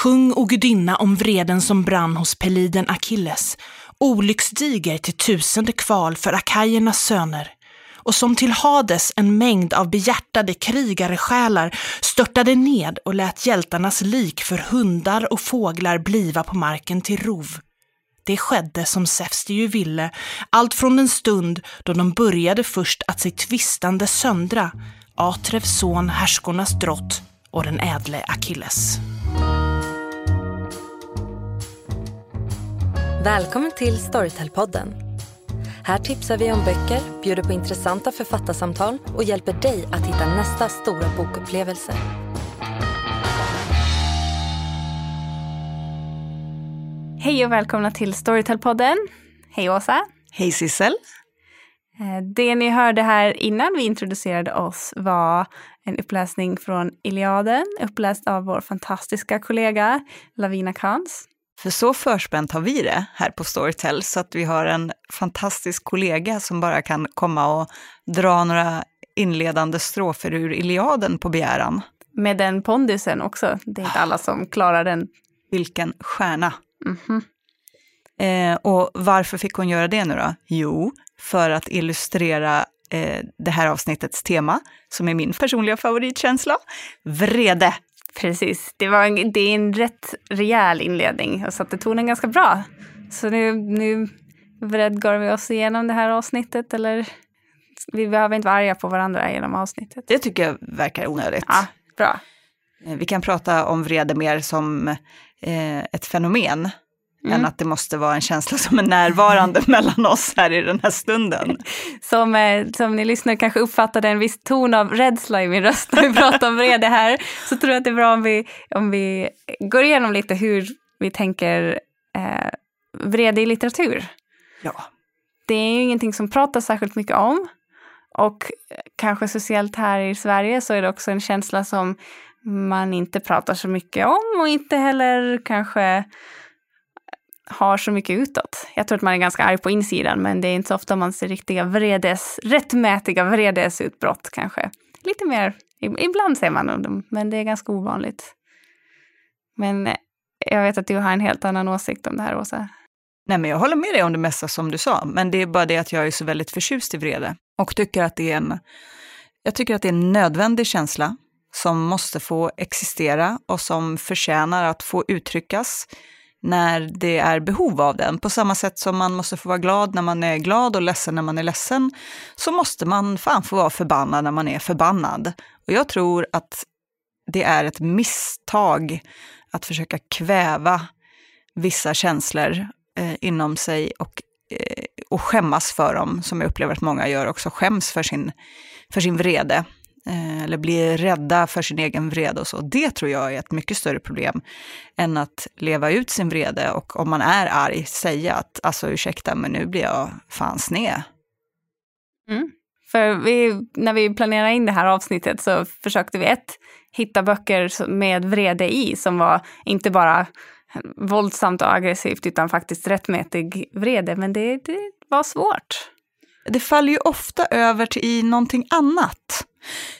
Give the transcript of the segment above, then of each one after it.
kung och gudinna om vreden som brann hos peliden Achilles, olycksdiger till tusende kval för akajernas söner, och som till Hades en mängd av behjärtade krigaresjälar störtade ned och lät hjältarnas lik för hundar och fåglar bliva på marken till rov. Det skedde som Zeus ju ville, allt från den stund då de började först att sig tvistande söndra, Atrevs son härskornas drott och den ädle Achilles. Välkommen till Storytel-podden. Här tipsar vi om böcker, bjuder på intressanta författarsamtal och hjälper dig att hitta nästa stora bokupplevelse. Hej och välkomna till Storytel-podden. Hej Åsa. Hej Sissel. Eh, det ni hörde här innan vi introducerade oss var en uppläsning från Iliaden, uppläst av vår fantastiska kollega Lavina Kans. För så förspänt har vi det här på Storytel, så att vi har en fantastisk kollega som bara kan komma och dra några inledande strofer ur Iliaden på begäran. Med den pondusen också. Det är inte alla som klarar den. Vilken stjärna! Mm -hmm. eh, och varför fick hon göra det nu då? Jo, för att illustrera eh, det här avsnittets tema, som är min personliga favoritkänsla, vrede. Precis, det, var en, det är en rätt rejäl inledning och satte tonen ganska bra. Så nu, nu vredgar vi oss igenom det här avsnittet eller vi behöver inte vara arga på varandra genom avsnittet. Det tycker jag verkar onödigt. Ja, bra. Eh, vi kan prata om vrede mer som eh, ett fenomen mm. än att det måste vara en känsla som är närvarande mellan oss här i den här stunden. Som, eh, som ni lyssnar kanske uppfattade en viss ton av rädsla i min röst när vi pratar om vrede här, så tror jag att det är bra om vi, om vi går igenom lite hur vi tänker eh, vrede i litteratur. Ja. Det är ju ingenting som pratas särskilt mycket om. Och kanske speciellt här i Sverige så är det också en känsla som man inte pratar så mycket om och inte heller kanske har så mycket utåt. Jag tror att man är ganska arg på insidan men det är inte så ofta man ser riktiga vredes, rättmätiga vredesutbrott kanske. Lite mer, ibland ser man dem men det är ganska ovanligt. Men eh, jag vet att du har en helt annan åsikt om det här Åsa. Nej men jag håller med dig om det mesta som du sa, men det är bara det att jag är så väldigt förtjust i vrede och tycker att det är en, jag tycker att det är en nödvändig känsla som måste få existera och som förtjänar att få uttryckas när det är behov av den. På samma sätt som man måste få vara glad när man är glad och ledsen när man är ledsen, så måste man fan få vara förbannad när man är förbannad. Och jag tror att det är ett misstag att försöka kväva vissa känslor eh, inom sig och, eh, och skämmas för dem, som jag upplever att många gör också, skäms för sin, för sin vrede. Eh, eller blir rädda för sin egen vrede och så. Det tror jag är ett mycket större problem än att leva ut sin vrede och om man är arg säga att alltså ursäkta men nu blir jag fan sned. Mm. För vi, när vi planerade in det här avsnittet så försökte vi ett, hitta böcker med vrede i som var inte bara våldsamt och aggressivt utan faktiskt rättmätig vrede. Men det, det var svårt. Det faller ju ofta över till i någonting annat.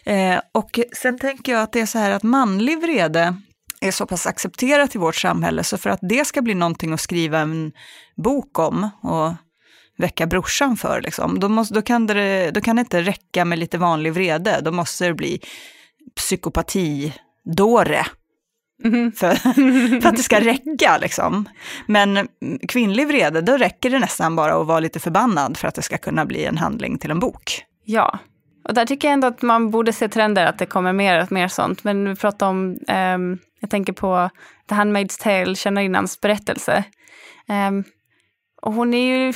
Eh, och sen tänker jag att det är så här att manlig vrede är så pass accepterat i vårt samhälle, så för att det ska bli någonting att skriva en bok om och väcka brorsan för, liksom, då, måste, då, kan det, då kan det inte räcka med lite vanlig vrede, då måste det bli psykopati-dåre. Mm. För, för, att det ska räcka liksom. Men kvinnlig vrede, då räcker det nästan bara att vara lite förbannad för att det ska kunna bli en handling till en bok. Ja, och där tycker jag ändå att man borde se trender, att det kommer mer och mer sånt. Men vi pratar om, um, jag tänker på The Handmaid's Tale, tjänarinnans berättelse. Um, och hon är ju,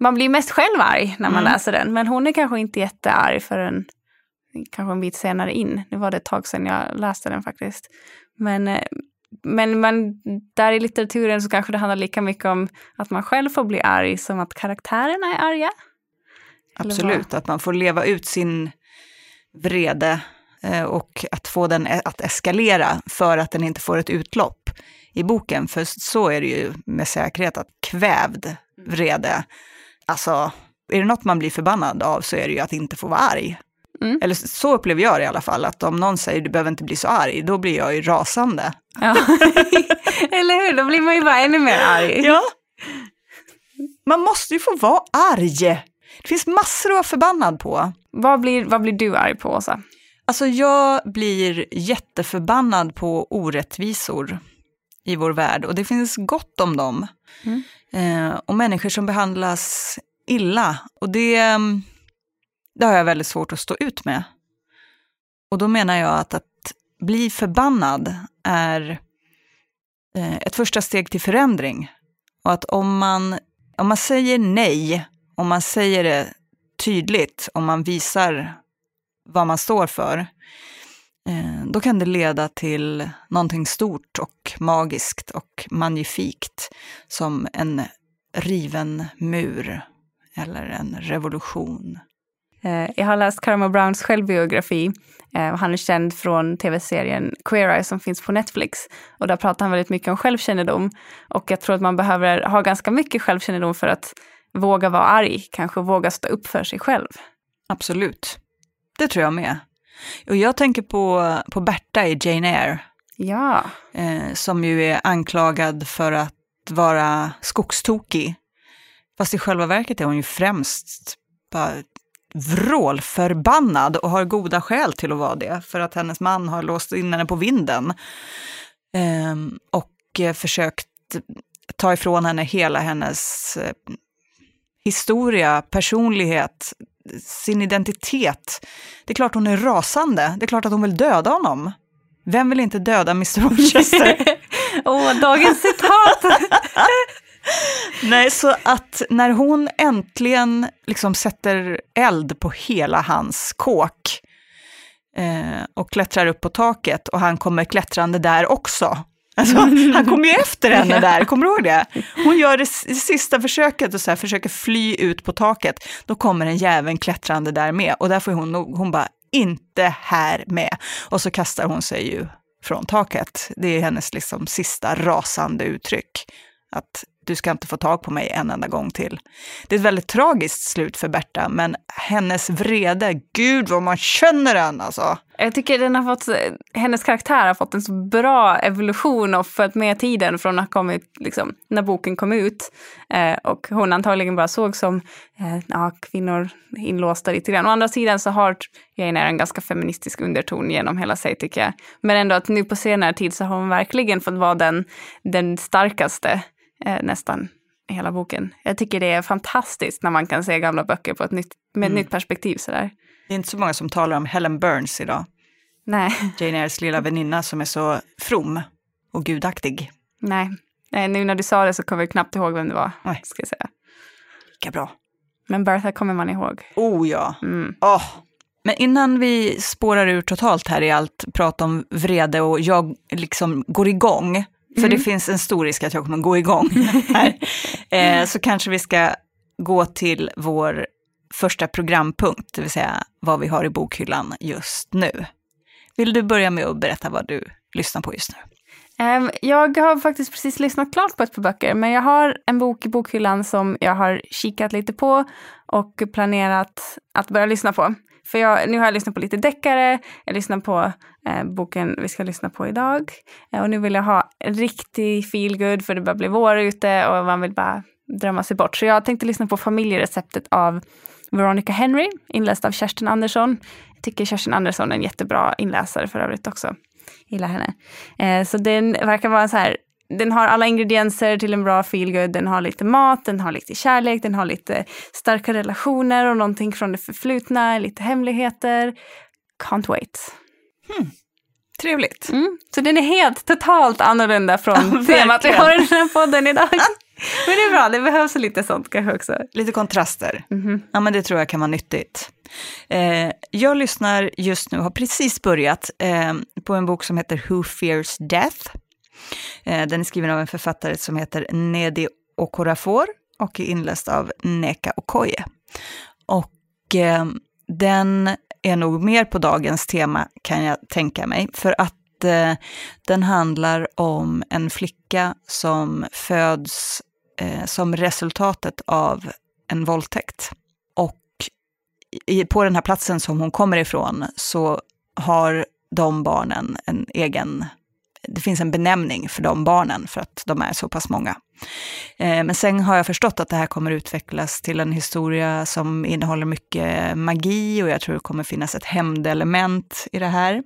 man blir mest själv arg när man mm. läser den, men hon är kanske inte jättearg förrän kanske en bit senare in. Nu var det ett tag sedan jag läste den faktiskt. Men, eh, men man, där i litteraturen så kanske det handlar lika mycket om att man själv får bli arg som att karaktärerna är arga. Absolut, att man får leva ut sin vrede eh, och att få den att eskalera för att den inte får ett utlopp i boken. För så är det ju med säkerhet att kvävd vrede, alltså är det något man blir förbannad av så är det ju att inte få vara arg. Mm. Eller så upplever jag det i alla fall, att om någon säger du behöver inte bli så arg, då blir jag ju rasande. Ja. Eller hur, då blir man ju bara ännu mer arg. Ja. Man måste ju få vara arg. Det finns massor att vara förbannad på. Vad, blir, vad blir du arg på, Åsa? Alltså jag blir jätteförbannad på orättvisor i vår värld och det finns gott om dem. Mm. Eh, och människor som behandlas illa. Och det, mm, det har jag väldigt svårt att stå ut med. Och då menar jag att att bli förbannad är eh, ett första steg till förändring. Och att om man, om man säger nej, om man säger det tydligt, om man visar vad man står för, eh, då kan det leda till någonting stort och magiskt och magnifikt som en riven mur eller en revolution. Eh, jag har läst Karma Browns självbiografi. Eh, han är känd från tv-serien Queer Eye som finns på Netflix. Och där pratar han väldigt mycket om självkännedom. Och jag tror att man behöver ha ganska mycket självkännedom för att våga vara arg, kanske våga stå upp för sig själv. Absolut. Det tror jag med. Och jag tänker på, på Berta i Jane Eyre, Ja, eh, som ju är anklagad för att vara skogstokig. Fast i själva verket är hon ju främst bara vrålförbannad och har goda skäl till att vara det. För att hennes man har låst in henne på vinden. Ehm, och eh, försökt ta ifrån henne hela hennes eh, historia, personlighet, sin identitet. Det är klart hon är rasande. Det är klart att hon vill döda honom. Vem vill inte döda Mr Rochester? Åh, dagens citat! Nej, så att när hon äntligen liksom sätter eld på hela hans kåk eh, och klättrar upp på taket och han kommer klättrande där också. Alltså, han kommer ju efter henne där, kommer du ihåg det? Hon gör det sista försöket och så här, försöker fly ut på taket. Då kommer en jäveln klättrande där med och där får hon nog, hon bara, inte här med. Och så kastar hon sig ju från taket. Det är hennes liksom sista rasande uttryck. Att du ska inte få tag på mig en enda gång till. Det är ett väldigt tragiskt slut för Berta, men hennes vrede, gud vad man känner den alltså. Jag tycker den har fått, hennes karaktär har fått en så bra evolution och följt med tiden från att kommit, liksom, när boken kom ut. Eh, och hon antagligen bara såg som eh, ja, kvinnor inlåsta lite grann. Å andra sidan så har Jane en ganska feministisk underton genom hela sig tycker jag. Men ändå att nu på senare tid så har hon verkligen fått vara den, den starkaste eh, nästan hela boken. Jag tycker det är fantastiskt när man kan se gamla böcker på ett nytt, med ett nytt perspektiv sådär. Det är inte så många som talar om Helen Burns idag. Nej. Jane Eyres lilla väninna som är så from och gudaktig. Nej. Nej, nu när du sa det så kommer jag knappt ihåg vem det var. Nej. Ska jag säga. Lika bra. Men Bertha kommer man ihåg. Oh ja. Mm. Åh. Men innan vi spårar ur totalt här i allt prat om vrede och jag liksom går igång, för det finns en stor risk att jag kommer gå igång här, eh, så kanske vi ska gå till vår första programpunkt, det vill säga vad vi har i bokhyllan just nu. Vill du börja med att berätta vad du lyssnar på just nu? Ehm, jag har faktiskt precis lyssnat klart på ett par böcker, men jag har en bok i bokhyllan som jag har kikat lite på och planerat att börja lyssna på. För jag, nu har jag lyssnat på lite deckare, jag lyssnar på Eh, boken vi ska lyssna på idag. Eh, och nu vill jag ha en riktig feelgood för det börjar bli vår ute och man vill bara drömma sig bort. Så jag tänkte lyssna på familjereceptet av Veronica Henry, inläst av Kerstin Andersson. Jag tycker Kerstin Andersson är en jättebra inläsare för övrigt också. Gillar henne. Eh, så den verkar vara så här, den har alla ingredienser till en bra feelgood. Den har lite mat, den har lite kärlek, den har lite starka relationer och någonting från det förflutna, lite hemligheter. Can't wait. Trevligt. Mm. Så den är helt totalt annorlunda från Ja, temat vi har i den här podden idag. Men det är bra, det behövs lite sånt kanske också. Lite kontraster. Mhm. Ja, men det tror jag kan vara nyttigt. Eh, jag lyssnar just nu, har precis börjat, eh, på en bok som heter Who Fears Death. Eh, den är skriven av en författare som heter Nedi Okorafor och är inläst av Neka Okoye. Och eh, den är nog mer på dagens tema kan jag tänka mig, för att eh, den handlar om en flicka som föds eh, som resultatet av en våldtäkt. Och i, på den här platsen som hon kommer ifrån så har de barnen en egen, det finns en benämning för de barnen för att de är så pass många. Eh, men sen har jag förstått att det här kommer utvecklas till en historia som innehåller mycket magi och jag tror det kommer finnas ett hämndelement i det här.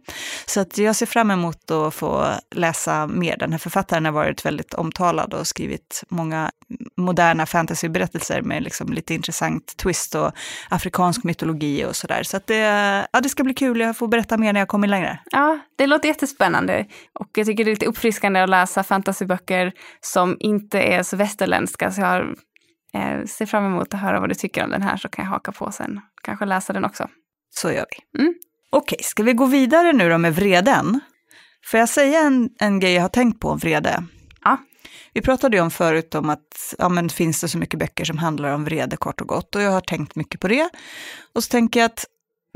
Så att jag ser fram emot att få läsa mer. Den här författaren har varit väldigt omtalad och skrivit många moderna fantasyberättelser med liksom lite intressant twist och afrikansk mytologi och sådär. Så att det, ja, det ska bli kul, jag får berätta mer när jag kommer längre. Ja, det låter jättespännande. Och jag tycker det är lite uppfriskande att läsa fantasyböcker som inte är så västerländska. Så jag eh, ser fram emot att höra vad du tycker om den här så kan jag haka på sen. Kanske läsa den också. Så gör vi. Mm. Okej, ska vi gå vidare nu då med vreden? Får jag säga en, en grej jag har tänkt på om vrede? Ja. Vi pratade ju om förut om att ja, men finns det så mycket böcker som handlar om vrede kort och gott och jag har tänkt mycket på det. Och så tänker jag att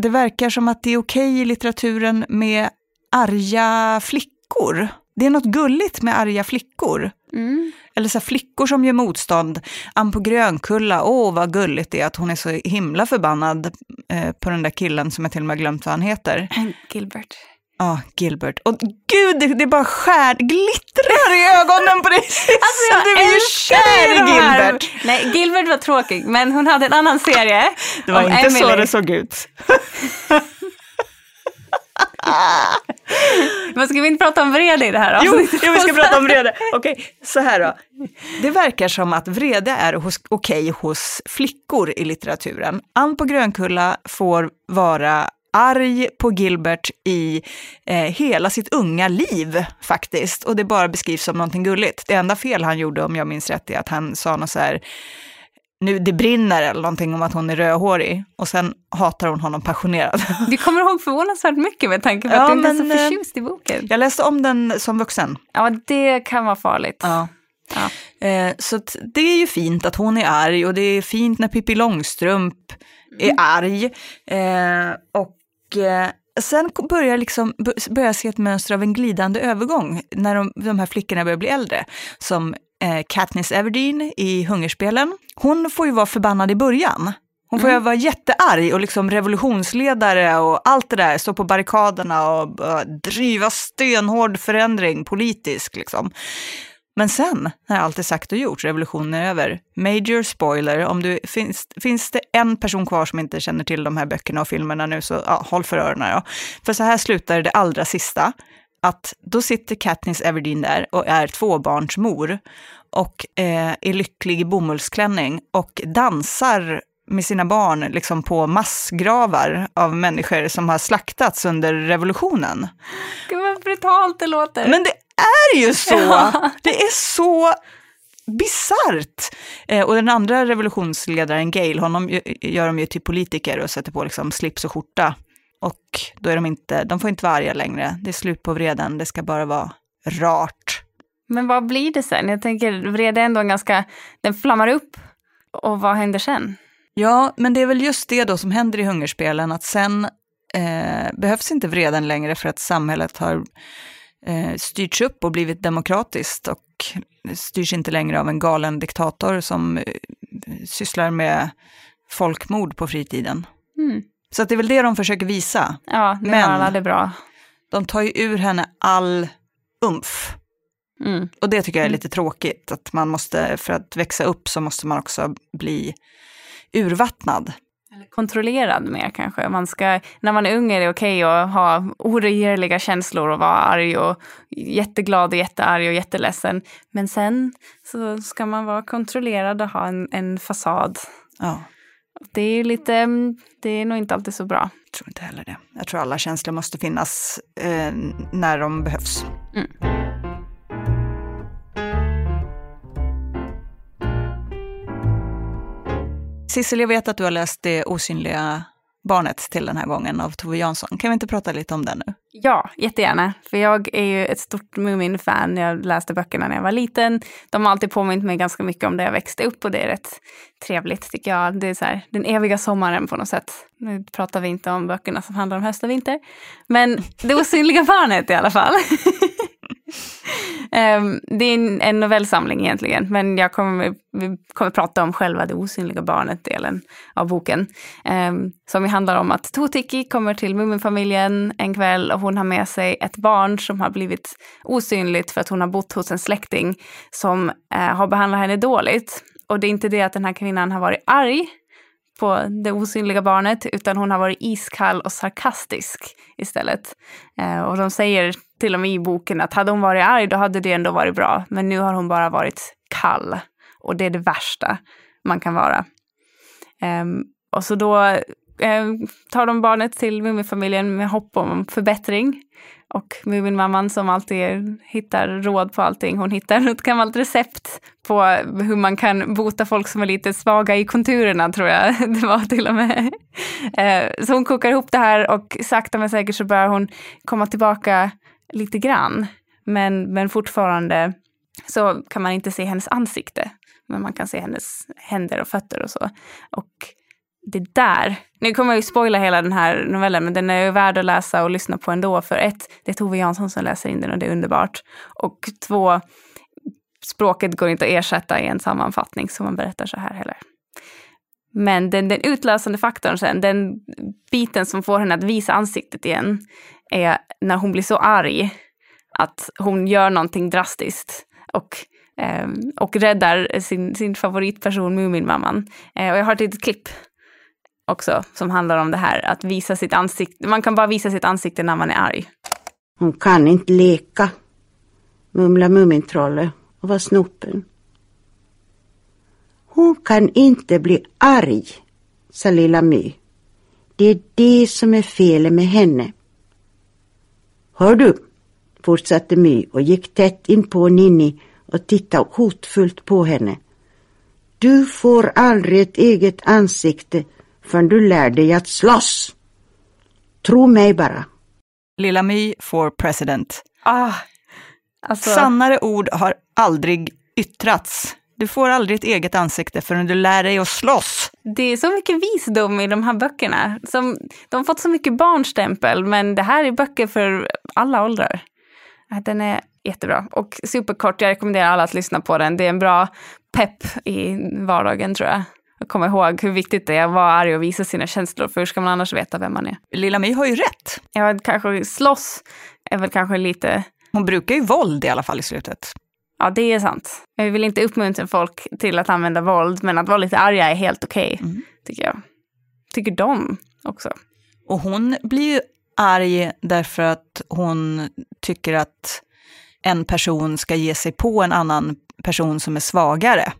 det verkar som att det är okej i litteraturen med arga flickor. Det är något gulligt med arga flickor. Mm. Eller så flickor som gör motstånd. Ann på Grönkulla, åh vad gulligt det är att hon är så himla förbannad eh, på den där killen som jag till och med glömt vad han heter. Gilbert. Ja, Gilbert. Och gud, det, det bara skär, glittrar i ögonen på dig Sissel. du är ju kär i Gilbert. Nej, Gilbert var tråkig, men hon hade en annan serie. Det var inte så Emily. det såg ut. Men ska vi inte prata om vrede i det här avsnittet? jo, vi ska prata om vrede. Okej, så här då. Det verkar som att vrede är hos, okej hos flickor i litteraturen. Ann på Grönkulla får vara arg på Gilbert i eh, hela sitt unga liv faktiskt. Och det bara beskrivs som någonting gulligt. Det enda fel han gjorde, om jag minns rätt, är att han sa något så här, nu det brinner eller någonting om att hon är rödhårig. Och sen hatar hon honom passionerat. Du kommer ihåg förvånansvärt mycket med tanke på Ja, att du inte är så eh, förtjust i boken. Jag läste om den som vuxen. Ja, det kan vara farligt. Ja. Ja. Eh, så det är ju fint att hon är arg och det är fint när Pippi Långstrump är arg. Eh, och sen börjar liksom, börjar jag se ett mönster av en glidande övergång när de, de här flickorna börjar bli äldre. Som Katniss Everdeen i Hungerspelen. Hon får ju vara förbannad i början. Hon får ju vara jättearg och liksom revolutionsledare och allt det där, stå på barrikaderna och uh, driva stenhård förändring politisk liksom. Men sen, när allt är sagt och gjort, revolutionen är över, major spoiler, om du, finns, finns det en person kvar som inte känner till de här böckerna och filmerna nu, så ja, håll för öronen då. För så här slutar det allra sista, att då sitter Katniss Everdeen där och är tvåbarnsmor och eh, är lycklig i bomullsklänning och dansar med sina barn liksom på massgravar av människor som har slaktats under revolutionen. Gud vad brutalt det låter. Men det är ju så! Det är så bisarrt. Eh, och den andra revolutionsledaren, Gale, honom gör de ju till politiker och sätter på liksom slips och skjorta. Och då är de inte, de får inte vara arga längre. Det är slut på vreden, det ska bara vara rart. Men vad blir det sen? Jag tänker, vrede är ändå en ganska, den flammar upp. Och vad händer sen? Ja, men det är väl just det då som händer i hungerspelen, att sen eh, behövs inte vreden längre för att samhället har eh, styrts upp och blivit demokratiskt och styrs inte längre av en galen diktator som eh, sysslar med folkmord på fritiden. Mm. Så att det är väl det de försöker visa. Ja, nu Men- alla det bra. De tar ju ur henne all umf. Mm. Och det tycker jag är Mm. lite tråkigt, att man måste, för att växa upp så måste man också bli urvattnad. Eller kontrollerad mer kanske. Man ska, när man är ung är det okej att ha oregerliga känslor och vara arg och jätteglad och jättearg och jätteledsen. Men sen så ska man vara kontrollerad och ha en, en fasad. Ja. Det är lite, mm, det är nog inte alltid så bra. Jag tror inte heller det. Jag tror alla känslor måste finnas eh, när de behövs. Mm. Sissel, jag vet att du har läst Det osynliga barnet till den här gången av Tove Jansson. Kan vi inte prata lite om den nu? Ja, jättegärna. För jag är ju ett stort Mumin-fan. Jag läste böckerna när jag var liten. De har alltid påmint mig ganska mycket om där jag växte upp och det är rätt trevligt tycker jag. Det är så här, den eviga sommaren på något sätt. Nu pratar vi inte om böckerna som handlar om höst och vinter. Men det osynliga barnet i alla fall. Ehm, det är en, novellsamling egentligen, men jag kommer, vi kommer prata om själva det osynliga barnet-delen av boken. Ehm, som handlar om att Totiki kommer till Muminfamiljen en kväll och hon har med sig ett barn som har blivit osynligt för att hon har bott hos en släkting som eh, har behandlat henne dåligt. Och det är inte det att den här kvinnan har varit arg på det osynliga barnet, utan hon har varit iskall och sarkastisk istället. Eh, och de säger till och med i boken att hade hon varit arg då hade det ändå varit bra, men nu har hon bara varit kall. Och det är det värsta man kan vara. Eh, och så då eh, tar de barnet till Muminfamiljen med hopp om förbättring. Och Muminmamman som alltid hittar råd på allting, hon hittar något gammalt recept på hur man kan bota folk som är lite svaga i konturerna tror jag det var till och med. Eh, så hon kokar ihop det här och sakta men säkert så börjar hon komma tillbaka lite grann. Men, men fortfarande så kan man inte se hennes ansikte. Men man kan se hennes händer och fötter och så. Och det där, nu kommer jag ju spoila hela den här novellen, men den är ju värd att läsa och lyssna på ändå. För ett, det är Tove Jansson som läser in den och det är underbart. Och två, språket går inte att ersätta i en sammanfattning som man berättar så här heller. Men den, den utlösande faktorn sen, den biten som får henne att visa ansiktet igen, är när hon blir så arg att hon gör någonting drastiskt. Och eh, och räddar sin, sin favoritperson Muminmamman. Eh, och jag har ett litet klipp också som handlar om det här att visa sitt ansikte. Man kan bara visa sitt ansikte när man är arg. Hon kan inte leka, Mumla Mumintrollet och var snopen. Hon kan inte bli arg, sa lilla My. Det är det som är felet med henne. Hör du, fortsatte My och gick tätt in på Ninni och tittade hotfullt på henne. Du får aldrig ett eget ansikte förrän du lär dig att slåss. Tro mig bara. Lilla My for president. Ah, alltså... Sannare ord har aldrig yttrats. Du får aldrig ett eget ansikte förrän du lär dig att slåss. Det är så mycket visdom i de här böckerna. Som, de har fått så mycket barnstämpel, men det här är böcker för alla åldrar. Den är jättebra och superkort. Jag rekommenderar alla att lyssna på den. Det är en bra pepp i vardagen tror jag och komma ihåg hur viktigt det är att vara arg och visa sina känslor, för hur ska man annars veta vem man är? Lilla My har ju rätt. Ja, kanske slåss är väl kanske lite... Hon brukar ju våld i alla fall i slutet. Ja, det är sant. Jag vill inte uppmuntra folk till att använda våld, men att vara lite arga är helt okej, okay, mm. tycker jag. Tycker de också. Och hon blir ju arg därför att hon tycker att en person ska ge sig på en annan person som är svagare.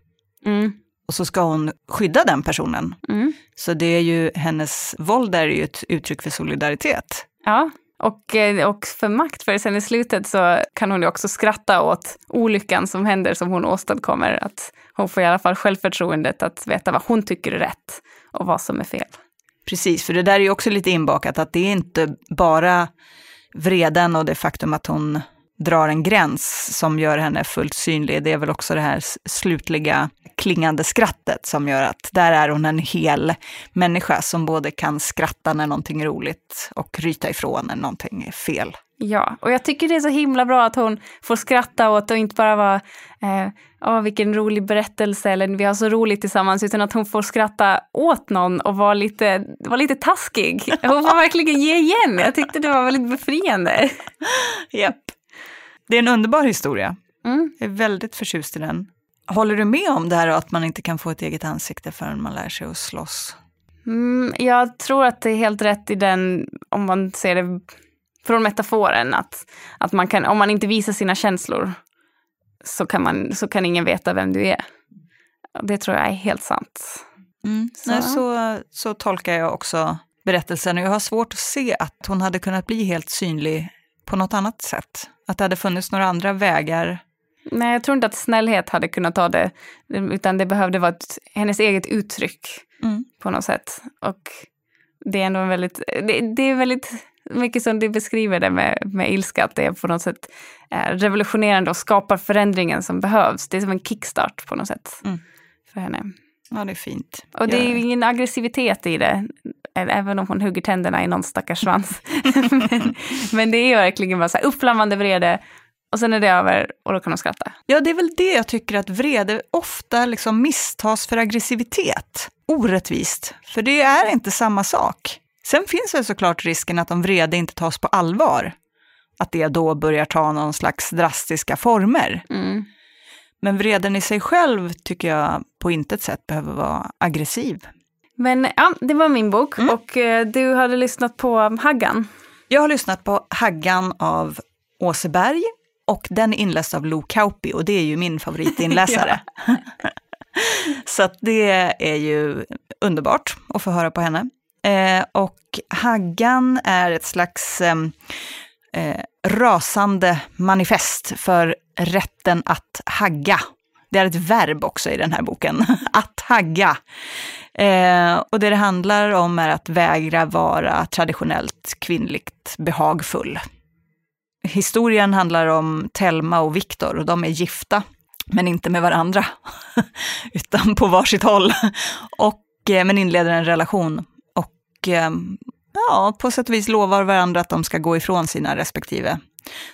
Mm och så ska hon skydda den personen. Mm. Så det är ju, hennes våld är ju ett uttryck för solidaritet. Ja, och, eh, och för makt, för sen i slutet så kan hon ju också skratta åt olyckan som händer, som hon åstadkommer. Att hon får i alla fall självförtroendet att veta vad hon tycker är rätt och vad som är fel. Precis, för det där är ju också lite inbakat, att det är inte bara vreden och det faktum att hon drar en gräns som gör henne fullt synlig. Det är väl också det här slutliga klingande skrattet som gör att där är hon en hel människa som både kan skratta när någonting är roligt och ryta ifrån när någonting är fel. Ja, och jag tycker det är så himla bra att hon får skratta åt och inte bara vara eh, oh, vilken rolig berättelse eller vi har så roligt tillsammans utan att hon får skratta åt någon och vara lite, vara lite taskig. Hon får verkligen ge igen. Jag tyckte det var väldigt befriande. Japp. Det är en underbar historia. Mm. Jag är väldigt förtjust i den. Håller du med om det här att man inte kan få ett eget ansikte förrän man lär sig att slåss? Mm, jag tror att det är helt rätt i den, om man ser det från metaforen, att, att man kan, om man inte visar sina känslor så kan, man, så kan ingen veta vem du är. Det tror jag är helt sant. Mm. Så. Nej, så, så tolkar jag också berättelsen och jag har svårt att se att hon hade kunnat bli helt synlig på något annat sätt. Att det hade funnits några andra vägar Nej, jag tror inte att snällhet hade kunnat ta det, utan det behövde vara ett, hennes eget uttryck mm. på något sätt. Och det är ändå en väldigt, det, det, är väldigt mycket som du beskriver det med, med ilska, att det är på något sätt revolutionerande och skapar förändringen som behövs. Det är som en kickstart på något sätt mm. för henne. Ja, det är fint. Och det är ju ingen aggressivitet i det, även om hon hugger tänderna i någon stackars svans. men, men, det är verkligen bara så här uppflammande vrede och sen är det över och då kan de skratta. Ja, det är väl det jag tycker att vrede ofta liksom misstas för aggressivitet. Orättvist, för det är inte samma sak. Sen finns det såklart risken att om vrede inte tas på allvar, att det då börjar ta någon slags drastiska former. Mm. Men vreden i sig själv tycker jag på intet sätt behöver vara aggressiv. Men ja, det var min bok Mm. och eh, du hade lyssnat på Haggan. Jag har lyssnat på Haggan av Åse Berg och den är inläst av Lo Kauppi och det är ju min favoritinläsare. Så att det är ju underbart att få höra på henne. Eh, och Haggan är ett slags eh, eh, rasande manifest för rätten att hagga. Det är ett verb också i den här boken, att hagga. Eh, och det det handlar om är att vägra vara traditionellt kvinnligt behagfull. Historien handlar om Telma och Viktor och de är gifta, men inte med varandra, utan på varsitt håll. Och, eh, men inleder en relation och eh, ja, på sätt och vis lovar varandra att de ska gå ifrån sina respektive.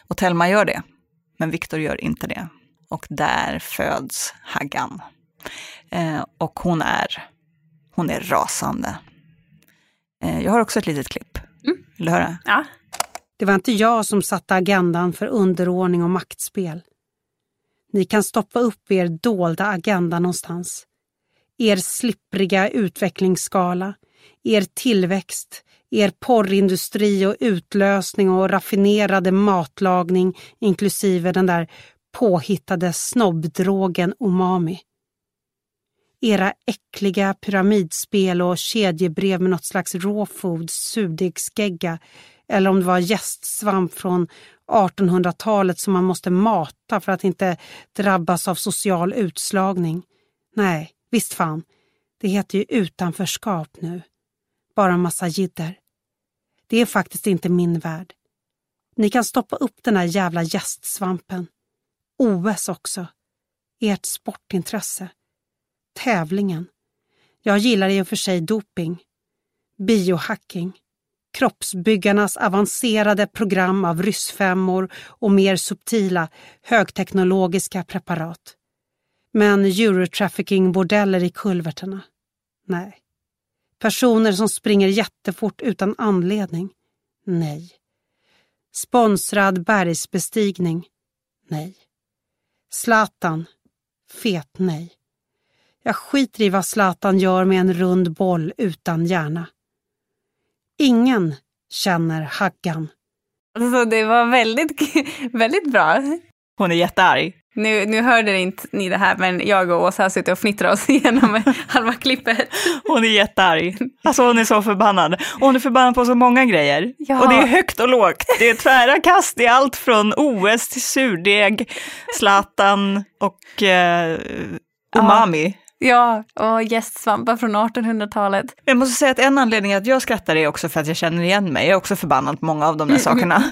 Och Telma gör det, men Viktor gör inte det. Och där föds Haggan. Eh, och hon är, hon är rasande. Eh, jag har också ett litet klipp. Vill du höra? Ja. Det var inte jag som satte agendan för underordning och maktspel. Ni kan stoppa upp er dolda agenda någonstans. Er slippriga utvecklingsskala, er tillväxt, er porrindustri och utlösning och raffinerade matlagning inklusive den där påhittade snobbdrogen umami. Era äckliga pyramidspel och kedjebrev med något slags raw food, surdegsgegga eller om det var gästsvamp från 1800-talet som man måste mata för att inte drabbas av social utslagning. Nej, visst fan, det heter ju utanförskap nu. Bara en massa jidder. Det är faktiskt inte min värld. Ni kan stoppa upp den här jävla gästsvampen. OS också. Ert sportintresse. Tävlingen. Jag gillar i och för sig doping. Biohacking kroppsbyggarnas avancerade program av ryssfemmor och mer subtila högteknologiska preparat. Men eurotrafficking-bordeller i kulverterna? Nej. Personer som springer jättefort utan anledning? Nej. Sponsrad bergsbestigning? Nej. Zlatan? Fet nej. Jag skiter i vad Zlatan gör med en rund boll utan hjärna. Ingen känner Haggan. Alltså, det var väldigt, väldigt bra. Hon är jättearg. Nu, nu hörde inte ni det här, men jag och Åsa har suttit och fnittrat oss igenom halva klippet. Hon är jättearg. Alltså hon är så förbannad. Och hon är förbannad på så många grejer. Ja. Och det är högt och lågt. Det är tvära kast. Det är allt från OS till surdeg, Zlatan och eh, umami. Ja, och gästsvampar från 1800-talet. Jag måste säga att en anledning att jag skrattar är också för att jag känner igen mig. Jag är också förbannad på många av de där sakerna.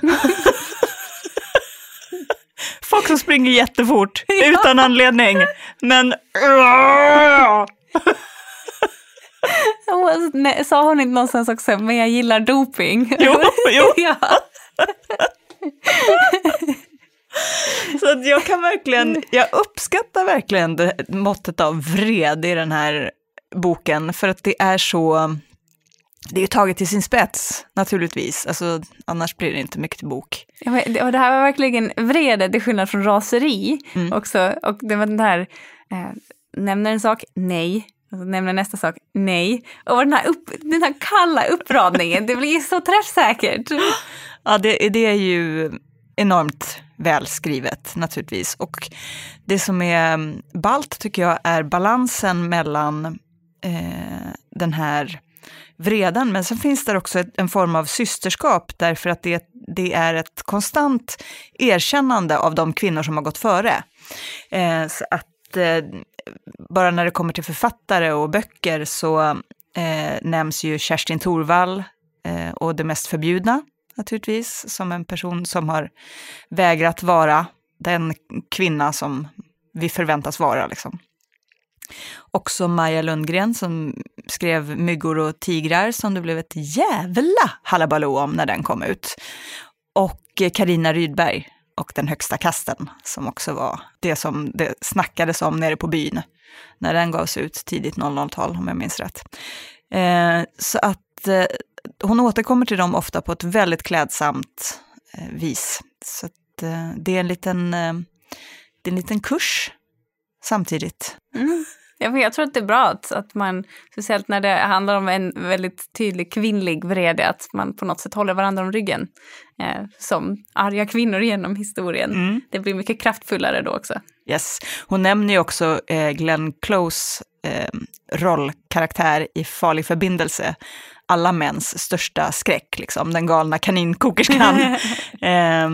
Folk som springer jättefort utan anledning. Men... Nej, sa hon inte någonstans också, men jag gillar doping? Jo, jo. ja. Så att jag kan verkligen, jag uppskattar verkligen det måttet av vred i den här boken, för att det är så, det är ju taget till sin spets naturligtvis, alltså annars blir det inte mycket till bok. Ja, men det- Och det här var verkligen vrede, till skillnad från raseri Mm. också. Och det var den här, eh, nämner en sak, nej. Och så nämner nästa sak, nej. Och den här, upp, den här kalla uppradningen, det blir så träffsäkert. Ja, det, det är ju enormt välskrivet naturligtvis. Och det som är mm, balt ballt tycker jag är balansen mellan eh, den här vreden, men sen finns det också ett, en form av systerskap därför att det, det är ett konstant erkännande av de kvinnor som har gått före. Eh, så att eh, bara när det kommer till författare och böcker så eh, nämns ju Kerstin Thorvall eh, och Det mest förbjudna naturligtvis, som en person som har vägrat vara den kvinna som vi förväntas vara. Liksom. Också Maja Lundgren som skrev Myggor och tigrar som det blev ett jävla halabaloo om när den kom ut. Och Karina Rydberg och den högsta kasten, som också var det som det snackades om nere på byn, när den gavs ut tidigt 00-tal, om jag minns rätt. Eh, så att eh, hon återkommer till dem ofta på ett väldigt klädsamt eh, vis. Så att, eh, det är en liten, eh, det är en liten kurs samtidigt. Mm. Jag, jag tror att det är bra att, att man, speciellt när det handlar om en väldigt tydlig kvinnlig vrede, att man på något sätt håller varandra om ryggen. Eh, som arga kvinnor genom historien. Mm. Det blir mycket kraftfullare då också. Yes. Hon nämner ju också eh, Glenn Close eh, rollkaraktär i Farlig förbindelse. Alla mäns största skräck, liksom, den galna kaninkokerskan. eh,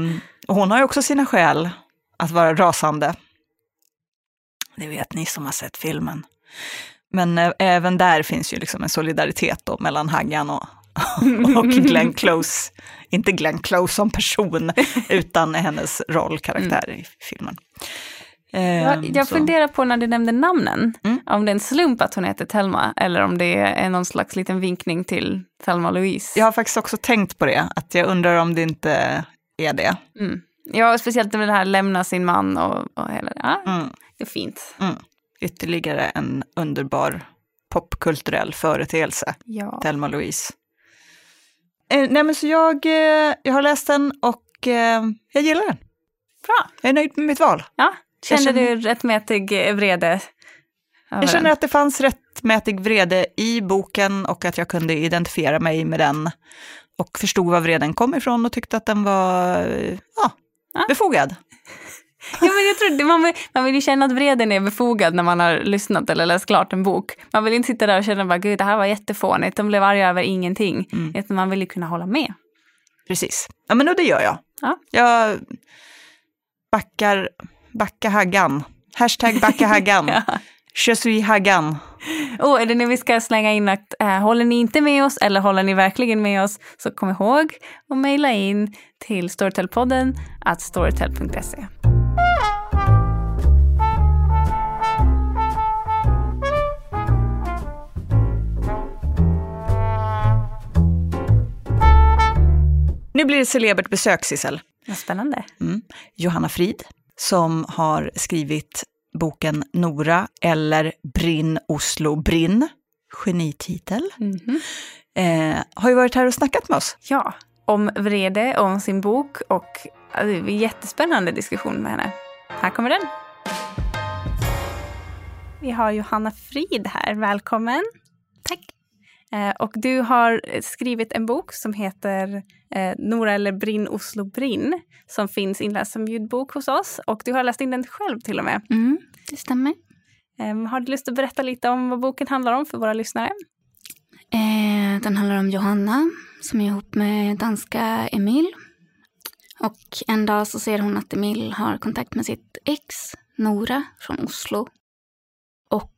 hon har ju också sina skäl att vara rasande. Det vet ni som har sett filmen. Men eh, även där finns ju liksom en solidaritet då mellan Haggan och, och Glenn Close. Inte Glenn Close som person, utan hennes rollkaraktär i filmen. Jag, Ehm, jag så. funderar på när du nämnde namnen, Mm. om det är en slump att hon heter Telma eller om det är någon slags liten vinkning till Telma och Louise. Jag har faktiskt också tänkt på det, att jag undrar om det inte är det. Mm. Ja, speciellt med det här lämna sin man och, och hela det. Ja, Mm. det är fint. Mm. Ytterligare en underbar popkulturell företeelse, Ja. Thelma Louise. Eh, nej men så jag, eh, jag har läst den och eh, jag gillar den. Bra. Jag är nöjd med mitt val. Ja. Känner- du rättmätig eh, vrede? Jag känner att det fanns rättmätig vrede i boken och att jag kunde identifiera mig med den och förstod var vreden kom ifrån och tyckte att den var eh, ja, Ja. befogad. Ja, men jag tror, man, vill, man vill ju känna att vreden är befogad när man har lyssnat eller läst klart en bok. Man vill inte sitta där och känna bara, gud det här var jättefånigt, de blev arga över ingenting. Mm. Man vill ju kunna hålla med. Precis. Ja, men och det gör jag. Ja. Jag backar, backa Haggan. Hashtag backa Haggan. Ja. Je suis Haggan. Och är det nu vi ska slänga in att äh, håller ni inte med oss eller håller ni verkligen med oss så kom ihåg att mejla in till Storytelpodden at storytel.se. Nu blir det celebert besök, Sissel. Vad spännande. Mm. Johanna Frid, som har skrivit boken Nora eller Brinn Oslo Brinn, genititel, Mhm. eh, har ju varit här och snackat med oss. Ja, om vrede, om sin bok och ja, det är en jättespännande diskussion med henne. Här kommer den. Vi har Johanna Frid här, välkommen. Eh, och du har skrivit en bok som heter eh, Nora eller Brinn Oslo Brinn som finns inläst som ljudbok hos oss och du har läst in den själv till och med. Mm, det stämmer. Eh, har du lust att berätta lite om vad boken handlar om för våra lyssnare? Eh, den handlar om Johanna som är ihop med danska Emil. Och en dag så ser hon att Emil har kontakt med sitt ex Nora från Oslo. Och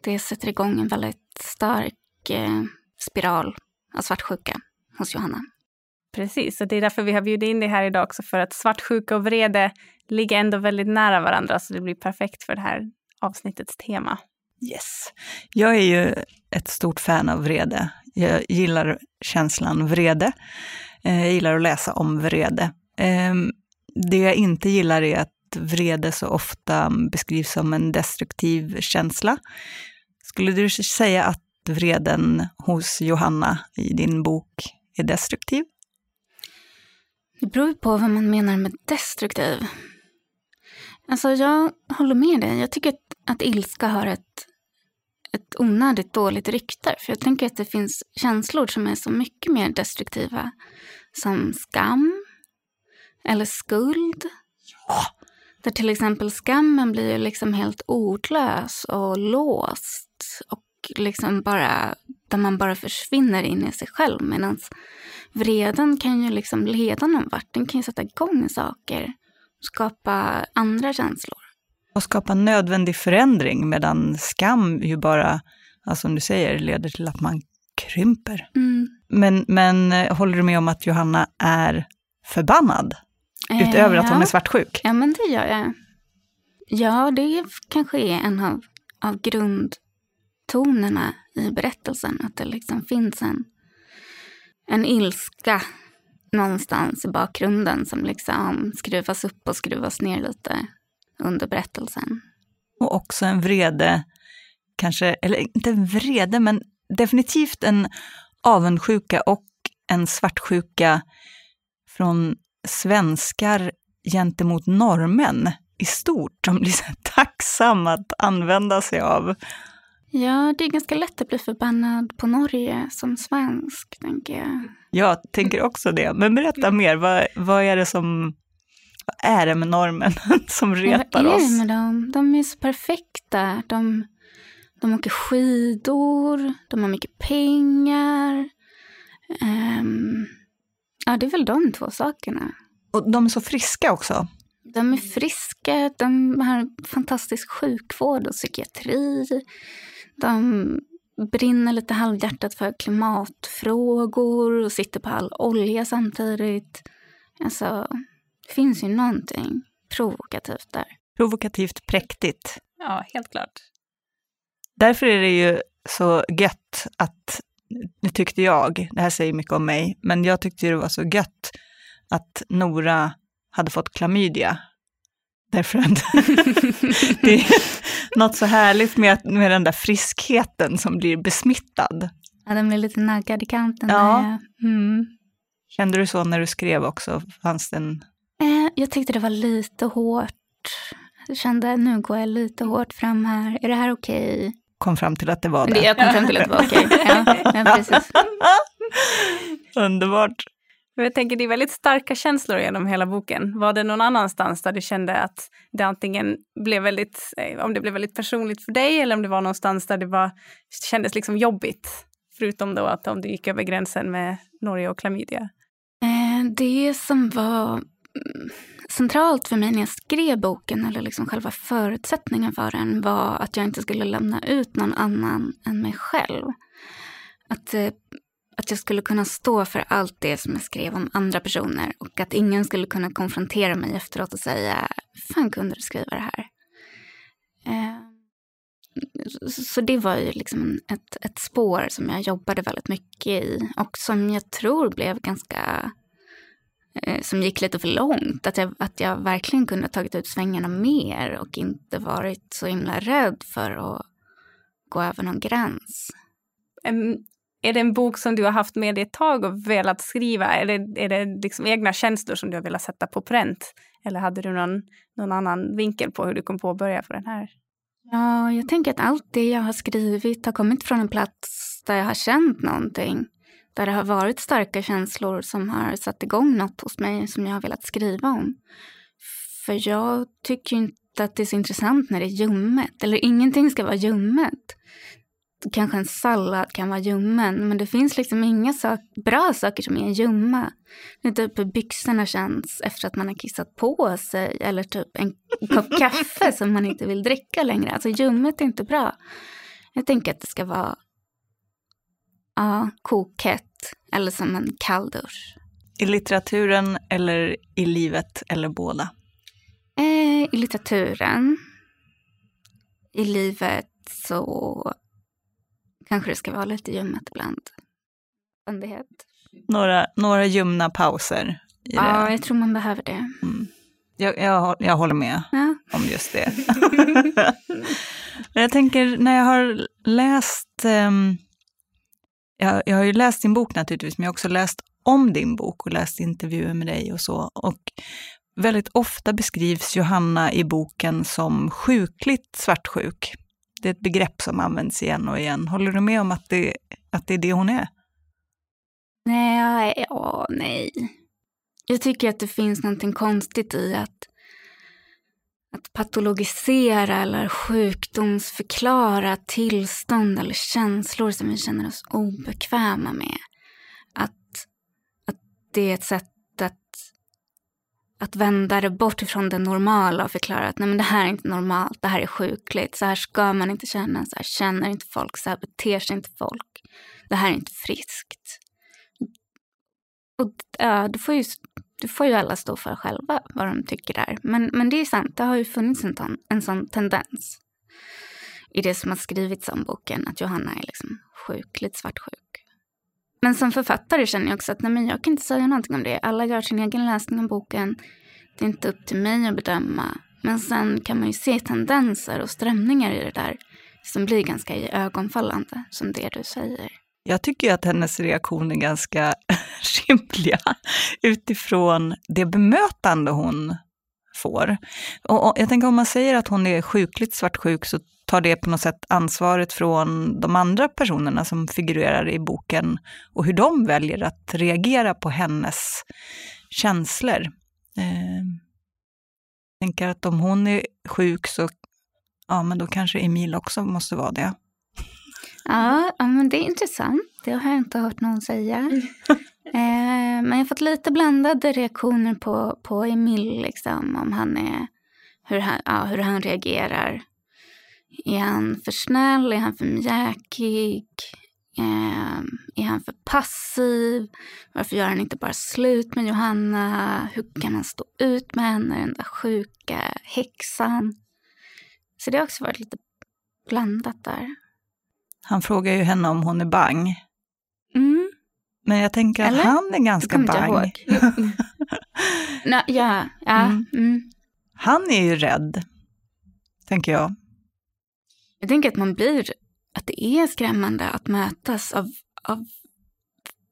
det sätter igång en väldigt stark eh, spiral av svartsjuka hos Johanna. Precis, och det är därför vi har bjudit in dig här idag också för att svartsjuka och vrede ligger ändå väldigt nära varandra så det blir perfekt för det här avsnittets tema. Yes. Jag är ju ett stort fan av vrede. Jag gillar känslan vrede. Eh, Jag gillar att läsa om vrede. Ehm, Det jag inte gillar är att vrede så ofta beskrivs som en destruktiv känsla. Skulle du säga att vreden hos Johanna i din bok är destruktiv? Det beror på vad man menar med destruktiv. Alltså jag håller med dig. Jag tycker att, att ilska har ett, ett onödigt dåligt rykte. För jag tänker att det finns känslor som är så mycket mer destruktiva. Som skam. Eller skuld. Där till exempel skammen blir ju liksom helt ordlös och låst. Och liksom bara, där man bara försvinner in i sig själv. Medan vreden kan ju liksom leda någon vart. Den kan ju sätta igång saker. Skapa andra känslor. Och skapa nödvändig förändring medan skam ju bara, alltså som du säger, leder till att man krymper. Mm. Men, men eh, håller du med om att Johanna är förbannad? Utöver att hon är ja. svartsjuk? Ja, men det gör jag. Ja, det kanske är en av, av tonerna i berättelsen. Att det liksom finns en, en ilska någonstans i bakgrunden som liksom skruvas upp och skruvas ner lite under berättelsen. Och också en vrede, kanske, eller inte en vrede, men definitivt en avundsjuka och en svartsjuka från svenskar gentemot norrmän i stort, som blir så tacksam att använda sig av. Ja, det är ganska lätt att bli förbannad på Norge som svensk, tänker jag. Jag tänker också det, men berätta mer, vad, vad är det som vad är det med norrmännen som retar vad är oss? det med dem? De är så perfekta. De, de åker skidor, de har mycket pengar. Ehm, ja, det är väl de två sakerna. Och de är så friska också. De är friska, de har fantastisk sjukvård och psykiatri. De brinner lite halvhjärtat för klimatfrågor och sitter på all olja samtidigt. Alltså, det finns ju någonting provokativt där. Provokativt präktigt. Ja, helt klart. Därför är det ju så gött att, nu tyckte jag, det här säger mycket om mig, men jag tyckte det var så gött att Nora hade fått klamydia. Därför att det är något så härligt med, med den där friskheten som blir besmittad. Ja, den blir lite naggad i kanten. Ja. ja. Mm. Kände du så när du skrev också? Fanns det en... Eh, jag tyckte det var lite hårt. Jag kände nu går jag lite hårt fram här. Är det här okej? Kom fram till att det var Det. Jag kom fram till att det var okej. Ja, ja, precis. Underbart. Jag tänker det är väldigt starka känslor genom hela boken. Var det någon annanstans där du kände att det antingen blev väldigt, eh, om det blev väldigt personligt för dig eller om det var någonstans där det var, kändes liksom jobbigt? Förutom då att om du gick över gränsen med Norge och klamydia. Eh, det som var mm, centralt för mig när jag skrev boken, eller liksom själva förutsättningen för den, var att jag inte skulle lämna ut någon annan än mig själv. Att, eh, att jag skulle kunna stå för allt det som jag skrev om andra personer och att ingen skulle kunna konfrontera mig efteråt och säga, fan kunde du skriva det här? Eh, så- det var ju liksom ett, ett spår som jag jobbade väldigt mycket i och som jag tror blev ganska eh, som gick lite för långt. Att jag, att jag verkligen kunde ha tagit ut svängarna mer och inte varit så himla rädd för att gå över någon gräns. Är det en bok som du har haft med dig ett tag och velat skriva? Är det, är det liksom egna känslor som du har velat sätta på pränt? Eller hade du någon, någon annan vinkel på hur du kom på att börja på den här? Ja, jag tänker att allt det jag har skrivit har kommit från en plats där jag har känt någonting. Där det har varit starka känslor som har satt igång något hos mig som jag har velat skriva om. För jag tycker inte att det är så intressant när det är ljummet. Eller ingenting ska vara ljummet. Kanske en sallad kan vara ljummen, men det finns liksom inga sak bra saker som är ljumma. Det är typ hur byxorna känns efter att man har kissat på sig eller typ en kopp kaffe som man inte vill dricka längre. Alltså ljummet är inte bra. Jag tänker att det ska vara ja, kokhett eller som en kalldusch. I litteraturen eller i livet eller båda? Eh, I litteraturen, i livet så kanske det ska vara lite ljummet ibland. Vändighet. Några, några ljumna pauser Ja, jag tror man behöver det. Jag, jag, jag håller med Ja. om just det. Jag tänker, när jag har läst, ehm, jag, jag har ju läst din bok naturligtvis, men jag har också läst om din bok och läst intervjuer med dig och så. Och väldigt ofta beskrivs Johanna i boken som sjukligt svartsjuk. Det är ett begrepp som används igen och igen. Håller du med om att det, att det är det hon är? Nej, ja, nej. Jag tycker att det finns någonting konstigt i att, att patologisera eller sjukdomsförklara tillstånd eller känslor som vi känner oss obekväma med. Att, att det är ett sätt att, vända det bort ifrån det normala och förklara att nej men det här är inte normalt, det här är sjukligt, så här ska man inte känna, så här känner inte folk, så här beter sig inte folk. Det här är inte friskt. Och ja, du får, ju, du får ju alla stå för själva vad de tycker där. Men, men det är sant, det har ju funnits en, ton, en sån tendens i det som har skrivits om boken, att Johanna är liksom sjukligt svartsjuk. Men som författare känner jag också att nej, men jag kan inte säga någonting om det. Alla gör sin egen läsning av boken. Det är inte upp till mig att bedöma. Men sen kan man ju se tendenser och strömningar i det där som blir ganska ögonfallande, som det du säger. Jag tycker att hennes reaktion är ganska rimliga utifrån det bemötande hon får. Och jag tänker om man säger att hon är sjukligt svartsjuk så tar det på något sätt ansvaret från de andra personerna som figurerar i boken och hur de väljer att reagera på hennes känslor. Eh, jag tänker att om hon är sjuk så ja, men då kanske Emil också måste vara det. Ja, men det är intressant. Det har jag inte hört någon säga. eh, men jag har fått lite blandade reaktioner på, på Emil, liksom, om han är, hur han, ja, hur han reagerar. Är han för snäll? Är han för mjäkig? Eh, är han för passiv? Varför gör han inte bara slut med Johanna? Hur kan han stå ut med henne, den där sjuka häxan? Så det har också varit lite blandat där. Han frågar ju henne om hon är bang. Mm. Men jag tänker att Eller? han är ganska bang. Nå, ja, ja. Mm. Mm. Han är ju rädd, tänker jag. Jag tänker att man blir, att det är skrämmande att mötas av, av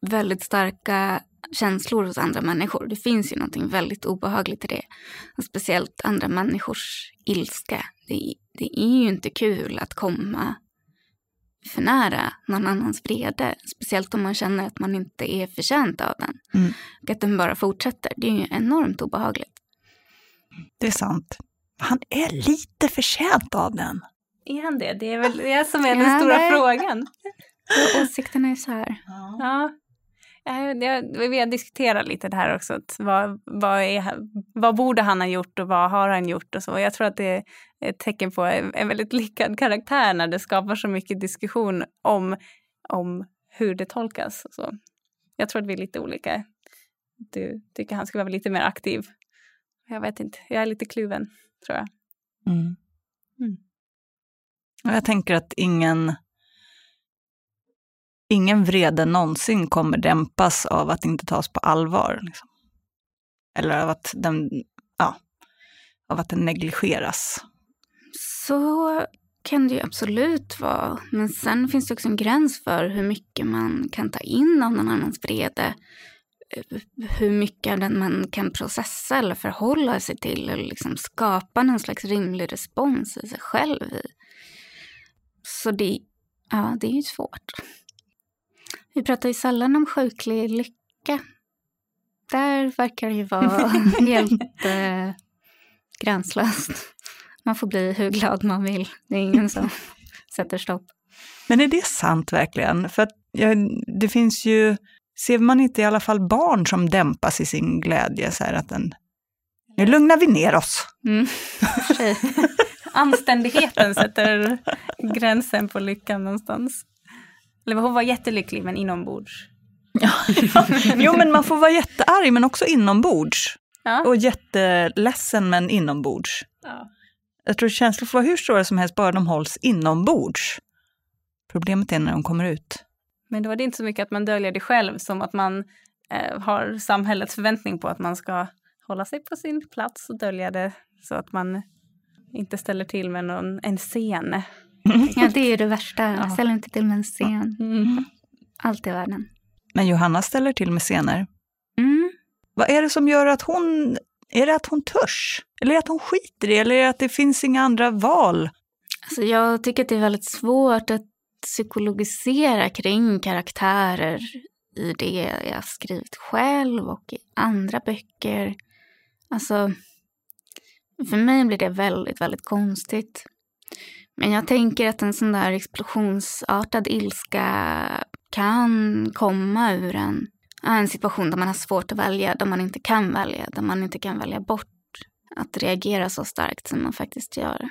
väldigt starka känslor hos andra människor. Det finns ju någonting väldigt obehagligt i det. Och speciellt andra människors ilska. Det, det är ju inte kul att komma för nära någon annans vrede. Speciellt om man känner att man inte är förtjänt av den. Mm. Och att den bara fortsätter. Det är ju enormt obehagligt. Det är sant. Han är lite förtjänt av den. Är han det? Det är väl det som är Ja, den stora frågan. Och åsikterna är så här. Ja. Jag, jag, vi har diskuterat lite det här också. Att vad, vad, är, vad borde han ha gjort och vad har han gjort och så. Jag tror att det ett tecken på en, väldigt lyckad karaktär när det skapar så mycket diskussion om, om hur det tolkas. Så. Jag tror att vi är lite olika. Du tycker han skulle vara lite mer aktiv. Jag vet inte, jag är lite kluven tror jag. Mm. Mm. Jag tänker att ingen, ingen vrede någonsin kommer dämpas av att inte tas på allvar. Liksom. Eller av att den, ja, av att den negligeras. Så kan det ju absolut vara. Men sen finns det också en gräns för hur mycket man kan ta in av någon annans vrede. Hur mycket av den man kan processa eller förhålla sig till. Eller liksom skapa någon slags rimlig respons i sig själv. i. Så det, ja, det är ju svårt. Vi pratar ju sällan om sjuklig lycka. Där verkar det ju vara helt eh, gränslöst. Man får bli hur glad man vill. Det är ingen som sätter stopp. Men är det sant verkligen? För att ja, det finns ju, ser man inte i alla fall barn som dämpas i sin glädje? Så här att den, nu lugnar vi ner oss. Mm. Anständigheten sätter gränsen på lyckan någonstans. Eller hon var jättelycklig men inombords. Jo, men man får vara jättearg men också inombords. Ja. Och jätteledsen men inombords. Ja. Jag tror känslor får vara hur stora som helst, bara de hålls inombords. Problemet är när de kommer ut. Men då är det inte så mycket att man döljer det själv som att man eh, har samhällets förväntning på att man ska hålla sig på sin plats och dölja det så att man inte ställer till med någon, en scen. Ja, det är ju det värsta. Ja. Ställ inte till med en scen. Mm. Allt i världen. Men Johanna ställer till med scener. Mm. Vad är det som gör att hon, är det att hon törs? Eller att hon skiter i? Eller att det finns inga andra val? Alltså jag tycker att det är väldigt svårt att psykologisera kring karaktärer i det jag har skrivit själv och i andra böcker. Alltså, för mig blir det väldigt, väldigt konstigt. Men jag tänker att en sån där explosionsartad ilska kan komma ur en, en situation där man har svårt att välja, där man inte kan välja, där man inte kan välja bort att reagera så starkt som man faktiskt gör.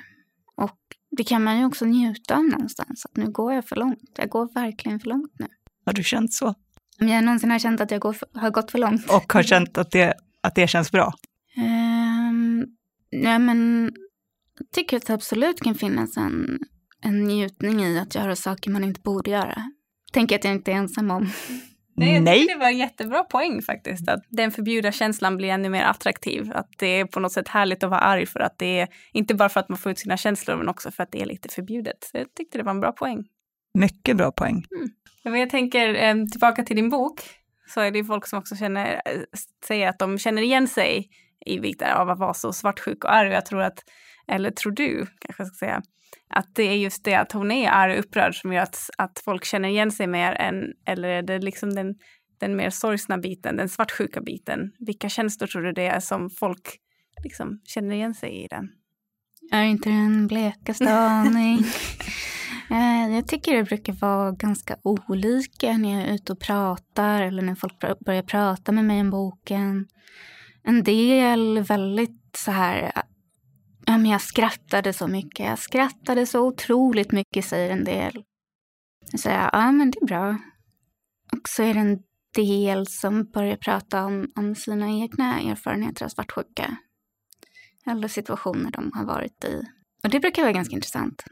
Och det kan man ju också njuta av någonstans, att nu går jag för långt. Jag går verkligen för långt nu. Har du känt så? Om jag någonsin har känt att jag för, har gått för långt. Och har känt att det, att det känns bra? Um, ja, men jag tycker att det absolut kan finnas en, en njutning i att göra saker man inte borde göra. Tänker att jag inte är ensam om. Nej, jag Nej. det var en jättebra poäng faktiskt. Att den förbjudna känslan blir ännu mer attraktiv. Att det är på något sätt härligt att vara arg för att det är inte bara för att man får ut sina känslor men också för att det är lite förbjudet. Så jag tyckte det var en bra poäng. Mycket bra poäng. Men jag tänker eh, tillbaka till din bok så är det folk som också känner, eh, säger att de känner igen sig i Viktor av att vara så svartsjuk och arg. Jag tror att, eller tror du kanske jag ska säga, att det är just det att hon är arg och upprörd som gör att, att folk känner igen sig mer än, eller är det liksom den, den mer sorgsna biten, den svartsjuka biten? Vilka känslor tror du det är som folk liksom känner igen sig i den? Jag har inte den blekaste aning. Eh, Jag tycker det brukar vara ganska olika när jag är ute och pratar eller när folk bör- börjar prata med mig om boken. En del väldigt så här, ja men jag skrattade så mycket, jag skrattade så otroligt mycket säger en del. Jag säger, ja men det är bra. Och så är det en del som börjar prata om, om sina egna erfarenheter av svartsjuka. Eller situationer de har varit i. Och det brukar vara ganska intressant.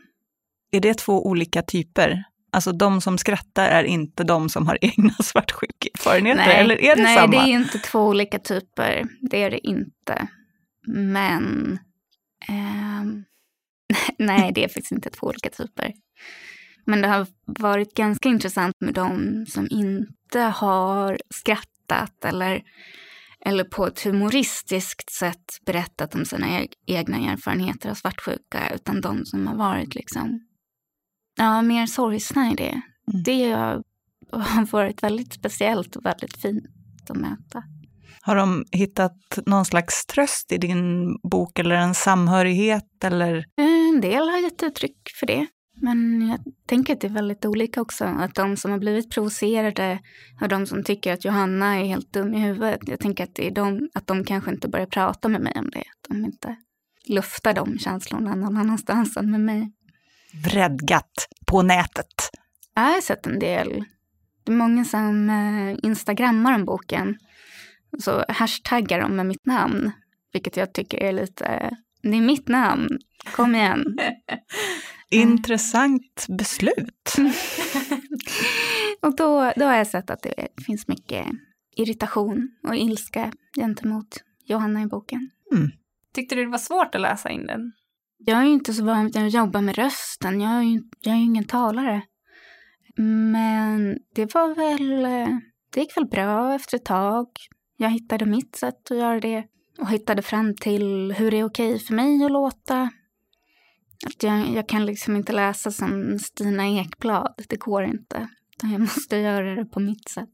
Är det två olika typer? Alltså de som skrattar är inte de som har egna svartsjukeerfarenheter, eller är det nej, samma? det är inte två olika typer. Det är det inte. Men... ehm, nej, det är faktiskt inte två olika typer. Men det har varit ganska intressant med de som inte har skrattat eller, eller på ett humoristiskt sätt berättat om sina e- egna erfarenheter av svartsjuka, utan de som har varit liksom, ja, mer sorgsna i det. Det har har varit väldigt speciellt och väldigt fint att möta. Har de hittat någon slags tröst i din bok eller en samhörighet eller? En del har gett uttryck för det. Men jag tänker att det är väldigt olika också. Att de som har blivit provocerade och de som tycker att Johanna är helt dum i huvudet. Jag tänker att det är de, att de kanske inte börjar prata med mig om det. Att de inte luftar de känslorna någon annanstans än med mig. Vredgat på nätet. Jag har sett en del. Det är många som eh, instagrammar om boken. Så hashtaggar de med mitt namn. Vilket jag tycker är lite, det är mitt namn. Kom igen. Intressant beslut. Och då, då har jag sett att det finns mycket irritation och ilska gentemot Johanna i boken. Tyckte du det var svårt att läsa in den? Jag är ju inte så van vid att jobba med rösten. Jag är ju jag är ju ingen talare. Men det var väl... eh, Det gick väl bra efter ett tag. Jag hittade mitt sätt att göra det. Och hittade fram till hur det är okej för mig att låta. Att jag, jag kan liksom inte läsa som Stina Ekblad. Det går inte. Jag måste göra det på mitt sätt.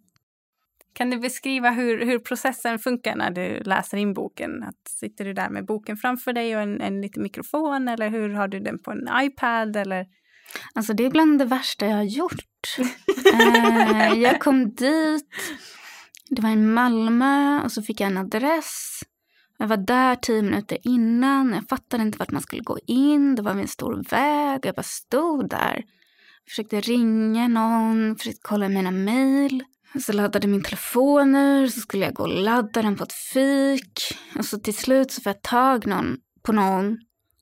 Kan du beskriva hur, hur processen funkar när du läser in boken? Att sitter du där med boken framför dig och en, en liten mikrofon eller hur har du den på en iPad? Eller? Alltså det är bland det värsta jag har gjort. eh, jag kom dit, det var i Malmö och så fick jag en adress. Jag var där tio minuter innan, jag fattade inte vart man skulle gå in. Det var en stor väg, jag bara stod där. Försökte ringa någon, försökte kolla mina mejl. Så laddade min telefon ur, så skulle jag gå och ladda den på ett fik. Och så till slut så får jag tag någon, på någon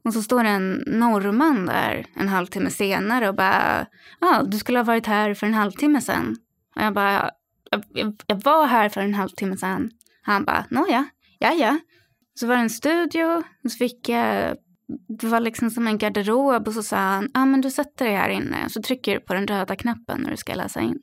och så står det en norrman där en halvtimme senare och bara, ja, du skulle ha varit här för en halvtimme sedan. Och jag bara, jag, jag, var här för en halvtimme sedan. Han bara, nåja, ja, ja. Så var det en studio, och så fick jag, det var liksom som en garderob och så sa han, ja men du sätter dig här inne så trycker du på den röda knappen när du ska läsa in.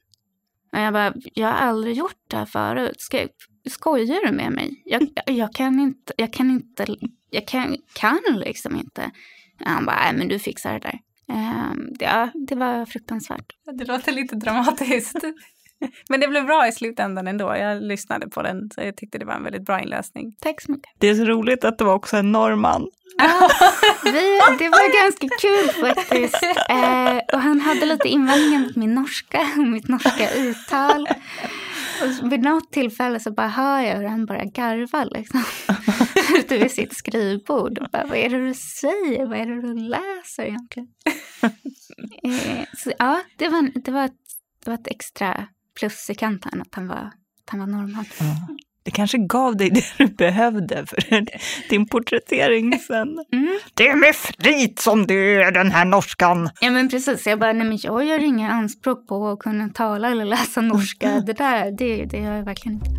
Och jag bara, jag har aldrig gjort det här förut. Ska, skojar du med mig? Jag, jag, jag kan inte, jag kan inte, jag kan, kan liksom inte. Han bara, nej men du fixar det där. Ehm, ja, det var fruktansvärt. Det låter lite dramatiskt. Men det blev bra i slutändan ändå. Jag lyssnade på den så jag tyckte det var en väldigt bra inläsning. Tack så mycket. Det är så roligt att det var också en norrman. Vi, det var ganska kul faktiskt. Eh, och han hade lite invändningar mot min norska och mitt norska uttal. Och vid något tillfälle så bara hör jag hur han börjar garva liksom. Ute vid sitt skrivbord. Och bara, vad är det du säger? Vad är det du läser egentligen? Eh, så ja, det var, det, var ett, det var ett extra plus i kanten att han var, att han var norrman. det kanske gav dig det du behövde för din porträttering sen. Mm. Det är med flit som du är den här norskan. Ja men precis, jag bara, nej men jag gör inga anspråk på att kunna tala eller läsa norska. Det där, det, det gör jag verkligen inte.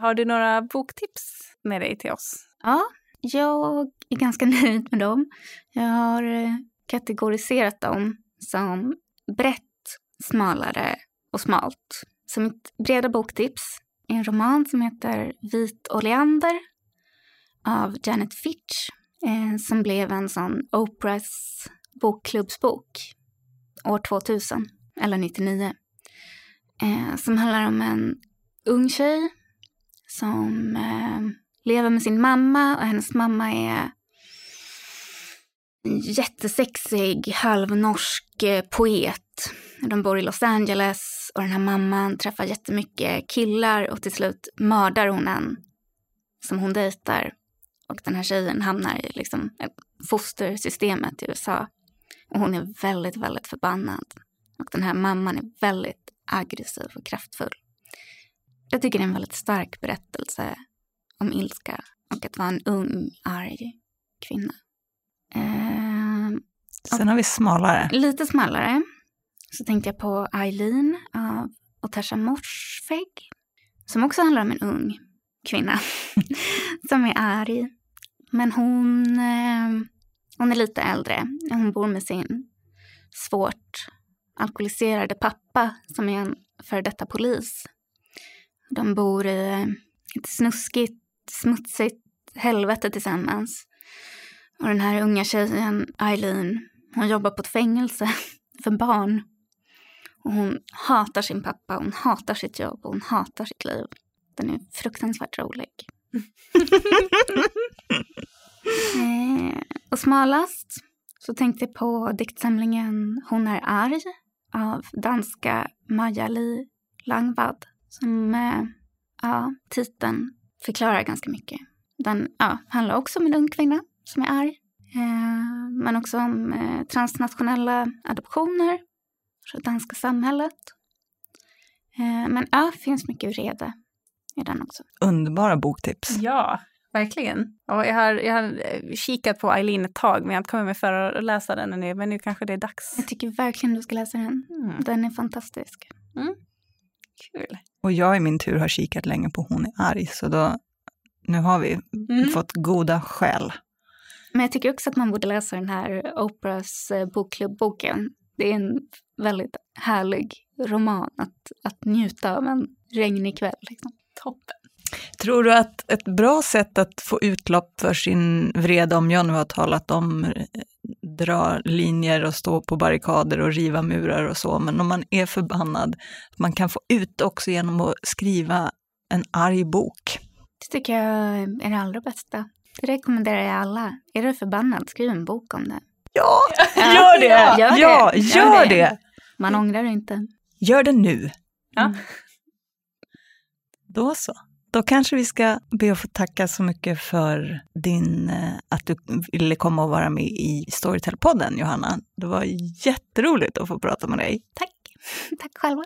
Har du några boktips med dig till oss? Ja, jag är ganska nöjd med dem. Jag har eh, kategoriserat dem som brett, smalare och smalt. Så mitt breda boktips är en roman som heter Vit oleander av Janet Fitch eh, som blev en sån Oprahs bokklubbsbok år 2000, eller 99. Eh, som handlar om en ung tjej som eh, lever med sin mamma och hennes mamma är en jättesexig halvnorsk eh, poet. De bor i Los Angeles och den här mamman träffar jättemycket killar och till slut mördar hon en som hon dejtar. Och den här tjejen hamnar i liksom fostersystemet i USA. Och hon är väldigt, väldigt förbannad. Och den här mamman är väldigt aggressiv och kraftfull. Jag tycker det är en väldigt stark berättelse om ilska och att vara en ung, arg kvinna. Eh, Sen har vi smalare. lite smalare så tänkte jag på Eileen av Otasha Morsfegh. Som också handlar om en ung kvinna som är arg. Men hon, eh, hon är lite äldre. Hon bor med sin svårt alkoholiserade pappa som är en före detta polis. De bor i ett snuskigt, smutsigt helvete tillsammans. Och den här unga tjejen, Eileen, hon jobbar på ett fängelse för barn. Och hon hatar sin pappa, hon hatar sitt jobb och hon hatar sitt liv. Den är fruktansvärt rolig. eh, och smalast så tänkte jag på diktsamlingen Hon är arg av danska Maja-Li Langvad. Som, eh, ja, titeln förklarar ganska mycket. Den ja, handlar också om en ung kvinna som är arg. Eh, men också om eh, transnationella adoptioner, det danska samhället. Eh, men ja, det finns mycket vrede i den också. Underbara boktips. Ja, verkligen. Och jag har, jag har kikat på Eileen ett tag, men jag har inte kommit mig för att läsa den ännu. Men nu kanske det är dags. Jag tycker verkligen du ska läsa den. Mm. Den är fantastisk. Kul. Och jag i min tur har kikat länge på Hon är arg, så då, nu har vi Mm. fått goda skäl. Men jag tycker också att man borde läsa den här Oprahs eh, bokklubbboken. Det är en väldigt härlig roman att, att njuta av en regnig kväll. Liksom. Toppen. Tror du att ett bra sätt att få utlopp för sin vrede, om jag nu har talat om eh, dra linjer och stå på barrikader och riva murar och så, men om man är förbannad, man kan få ut också genom att skriva en arg bok. Det tycker jag är det allra bästa. Det rekommenderar jag alla. Är du förbannad, skriv en bok om det. Ja, gör det! ja, gör det. Ja, Gör det. Man ångrar inte. Gör det nu. Ja. Då så. Då kanske vi ska be att få tacka så mycket för din, eh, att du ville komma och vara med i Storytel-podden, Johanna. Det var jätteroligt att få prata med dig. Tack. Tack själva.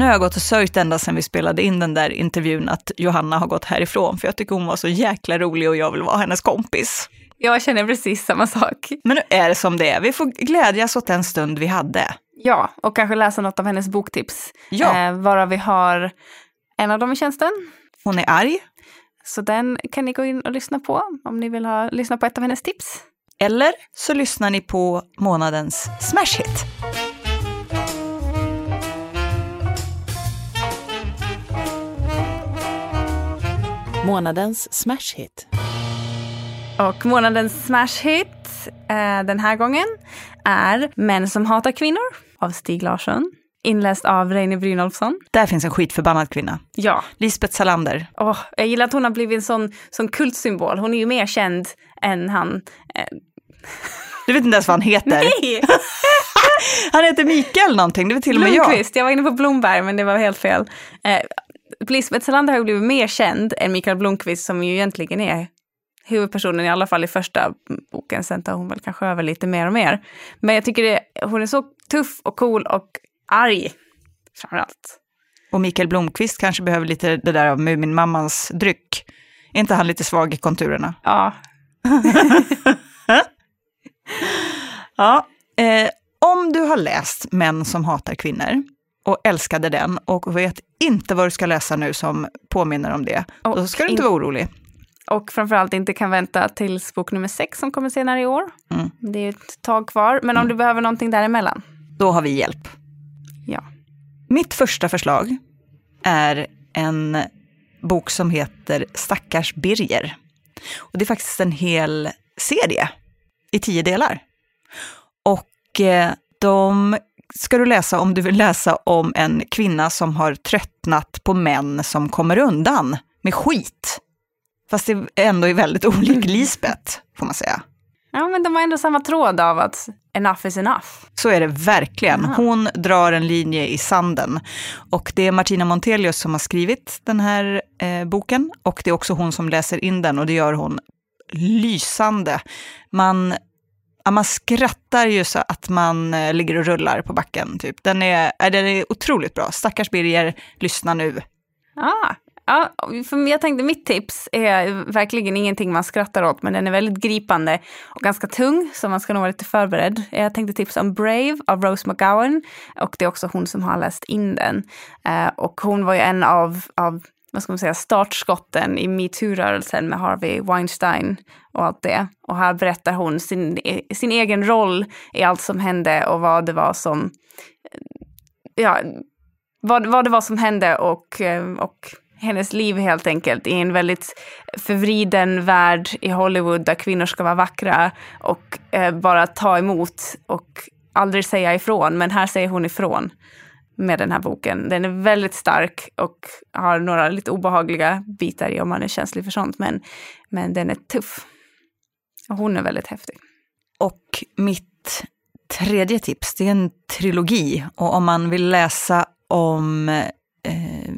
Nu har jag gått och sörjt ända sedan vi spelade in den där intervjun att Johanna har gått härifrån, för jag tycker hon var så jäkla rolig och jag vill vara hennes kompis. Jag känner precis samma sak. Men nu är det som det är. Vi får glädjas åt den stund vi hade. Ja, och kanske läsa något av hennes boktips. Ja. Eh, varav vi har en av dem i tjänsten. Hon är arg, Så den kan ni gå in och lyssna på om ni vill ha, lyssna på ett av hennes tips. eller så lyssnar ni på månadens smash hit. Månadens smash hit. Och månadens smash hit eh, den här gången är Män som hatar kvinnor av Stig Larsson. Inläst av Reine Brynolfsson. Där finns en skitförbannad kvinna. Ja, Lisbeth Salander. Åh, jag gillar att hon har blivit en sån, sån kultsymbol. Hon är ju mer känd än han. Eh, Du vet inte ens vad han heter. nej! Han heter Mikael någonting, det var till och med jag. Blomqvist. Jag var inne på Blomberg, men det var helt fel. Eh, Lisbeth Salander har ju blivit mer känd än Mikael Blomqvist som ju egentligen är huvudpersonen, i alla fall i första boken. Sen tar hon väl kanske över lite mer och mer. Men jag tycker det, hon är så tuff och cool och arg framförallt. Och Mikael Blomqvist kanske behöver lite det där av Muminmammans dryck. Är inte han lite svag i konturerna? Ja. ja. Eh, om du har läst Män som hatar kvinnor och älskade den och vet inte vad du ska läsa nu som påminner om det, och då ska du inte vara orolig. Och framförallt inte kan vänta tills bok nummer sex som kommer senare i år. Mm. Det är ett tag kvar, men om mm. du behöver någonting däremellan. Då har vi hjälp. Ja. Mitt första förslag är en bok som heter Stackars Birger. Och det är faktiskt en hel serie i tio delar. Och eh, de ska du läsa om du vill läsa om en kvinna som har tröttnat på män som kommer undan med skit. Fast det ändå är väldigt olik Lisbeth, får man säga. Ja, men de har ändå samma tråd av att enough is enough. Så är det verkligen. Hon drar en linje i sanden. Och det är Martina Montelius som har skrivit den här eh, boken. Och det är också hon som läser in den och det gör hon lysande. Man, ja, man skrattar ju så att man eh, ligger och rullar på backen. Typ. Den, är, äh, den är otroligt bra. Stackars Birger, lyssna nu. Ah, Ja, för jag tänkte mitt tips är verkligen ingenting man skrattar åt, men den är väldigt gripande och ganska tung, så man ska nog vara lite förberedd. Jag tänkte tipsa om Brave av Rose McGowan och det är också hon som har läst in den. Eh, och hon var ju en av, av vad ska man säga, startskotten i metoo-rörelsen med Harvey Weinstein och allt det. Och här berättar hon sin, sin egen roll i allt som hände och vad det var som ja, vad, vad det var som hände och, och hennes liv helt enkelt i en väldigt förvriden värld i Hollywood där kvinnor ska vara vackra och eh, bara ta emot och aldrig säga ifrån. Men här säger hon ifrån med den här boken. Den är väldigt stark och har några lite obehagliga bitar i om man är känslig för sånt. Men, men den är tuff. Och hon är väldigt häftig. Och mitt tredje tips, det är en trilogi. Och om man vill läsa om eh,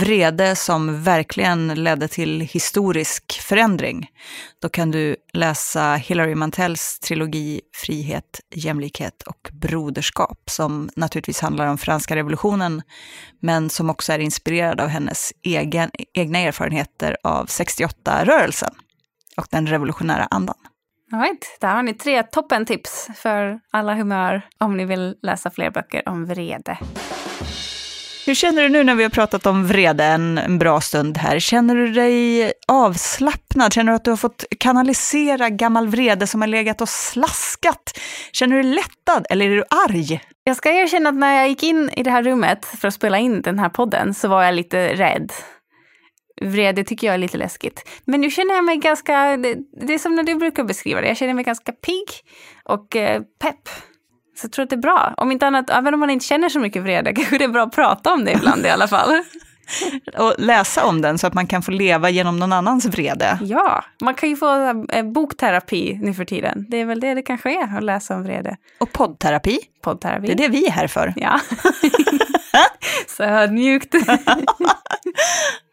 vrede som verkligen ledde till historisk förändring, då kan du läsa Hilary Mantels trilogi Frihet, jämlikhet och broderskap, som naturligtvis handlar om franska revolutionen, men som också är inspirerad av hennes egen, egna erfarenheter av 68-rörelsen och den revolutionära andan. Right. Där har ni tre toppentips för alla humör om ni vill läsa fler böcker om vrede. Hur känner du nu när vi har pratat om vrede en, en bra stund här? Känner du dig avslappnad? Känner du att du har fått kanalisera gammal vrede som har legat och slaskat? Känner du dig lättad eller är du arg? Jag ska erkänna att när jag gick in i det här rummet för att spela in den här podden så var jag lite rädd. Vrede tycker jag är lite läskigt. Men nu känner jag mig ganska, det, det är som när du brukar beskriva det, jag känner mig ganska pigg och eh, pepp. Så jag tror att det är bra. Om inte annat, även om man inte känner så mycket vrede, kanske det är bra att prata om det ibland i alla fall. och läsa om den så att man kan få leva genom någon annans vrede. Ja, man kan ju få äh, bokterapi nu för tiden. Det är väl det det kanske är, att läsa om vrede. Och poddterapi. Poddterapi. Det är det vi är här för. Ja. så ödmjukt.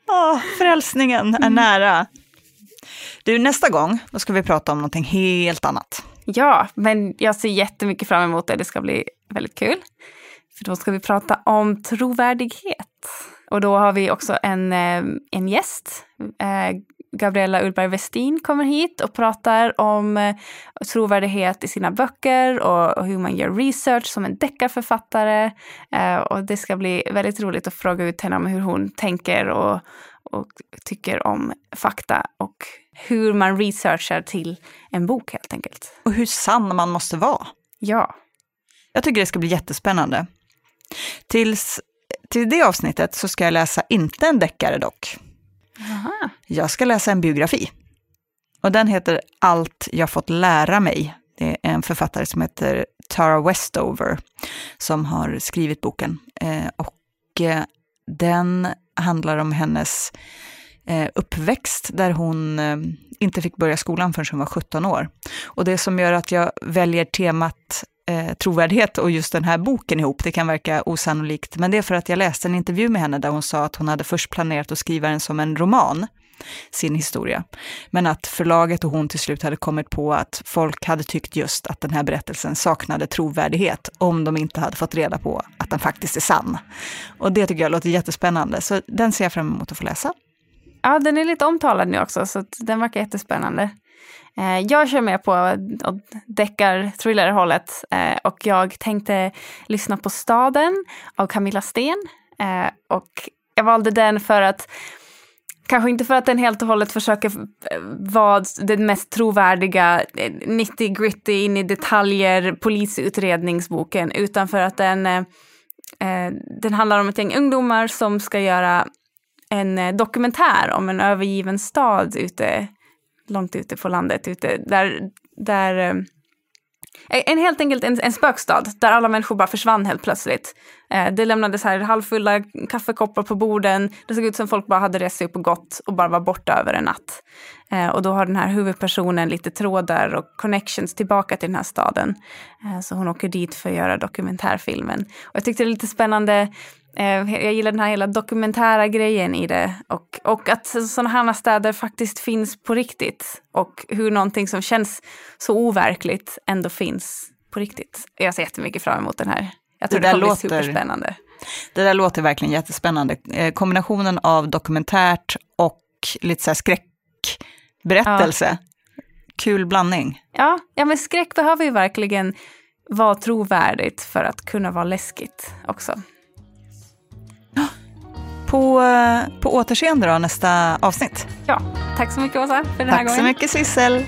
oh, frälsningen är mm. nära. Du, nästa gång, då ska vi prata om någonting helt annat. Ja, men jag ser jättemycket fram emot det. Det ska bli väldigt kul. För då ska vi prata om trovärdighet. Och då har vi också en, eh, en gäst. Eh, Gabriella Ullberg Westin kommer hit och pratar om eh, trovärdighet i sina böcker och hur man gör research som en deckarförfattare. Och det ska bli väldigt roligt att fråga ut henne om hur hon tänker och, och tycker om fakta och hur man researchar till en bok helt enkelt. Och hur sann man måste vara. Ja. Jag tycker det ska bli jättespännande. Tills, till det avsnittet så ska jag läsa inte en deckare dock. Aha. Jag ska läsa en biografi. Och den heter Allt jag fått lära mig. Det är en författare som heter Tara Westover som har skrivit boken. Eh, och eh, den handlar om hennes eh, uppväxt där hon eh, inte fick börja skolan förrän hon var 17 år. Och det som gör att jag väljer temat eh, trovärdighet och just den här boken ihop, det kan verka osannolikt, men det är för att jag läste en intervju med henne där hon sa att hon hade först planerat att skriva den som en roman sin historia. Men att förlaget och hon till slut hade kommit på att folk hade tyckt just att den här berättelsen saknade trovärdighet om de inte hade fått reda på att den faktiskt är sann. Och det tycker jag låter jättespännande, så den ser jag fram emot att få läsa. Ja, den är lite omtalad nu också, så den verkar jättespännande. Eh, jag kör med på deckar-thriller-hållet eh, och jag tänkte lyssna på Staden av Camilla Sten. Eh, och jag valde den för att Kanske inte för att den helt och hållet försöker vara den mest trovärdiga eh, 90 gritty in i detaljer polisutredningsboken utan för att den, eh, eh, den handlar om ett gäng ungdomar som ska göra en eh, dokumentär om en övergiven stad ute långt ute på landet, ute, där, där eh, Eh, en helt enkelt en, en spökstad där alla människor bara försvann helt plötsligt. Eh, det lämnades här halvfulla kaffekoppar på borden. Det såg ut som folk bara hade rest sig upp och gått och bara var borta över en natt. Eh, och då har den här huvudpersonen lite trådar och connections tillbaka till den här staden. Eh, så hon åker dit för att göra dokumentärfilmen. Och jag tyckte det var lite spännande jag gillar den här hela dokumentära grejen i det och, och att sådana här städer faktiskt finns på riktigt och hur någonting som känns så overkligt ändå finns på riktigt. Jag ser jättemycket fram emot den här. Jag tror det, det kommer låter, bli superspännande. Det där låter verkligen jättespännande. Eh, kombinationen av dokumentärt och lite så skräckberättelse. Ja. Kul blandning. Ja, ja, men skräck behöver ju verkligen vara trovärdigt för att kunna vara läskigt också. På, på återseende då nästa avsnitt. Ja, tack så mycket Åsa för den tack här gången. Tack så mycket Sissel.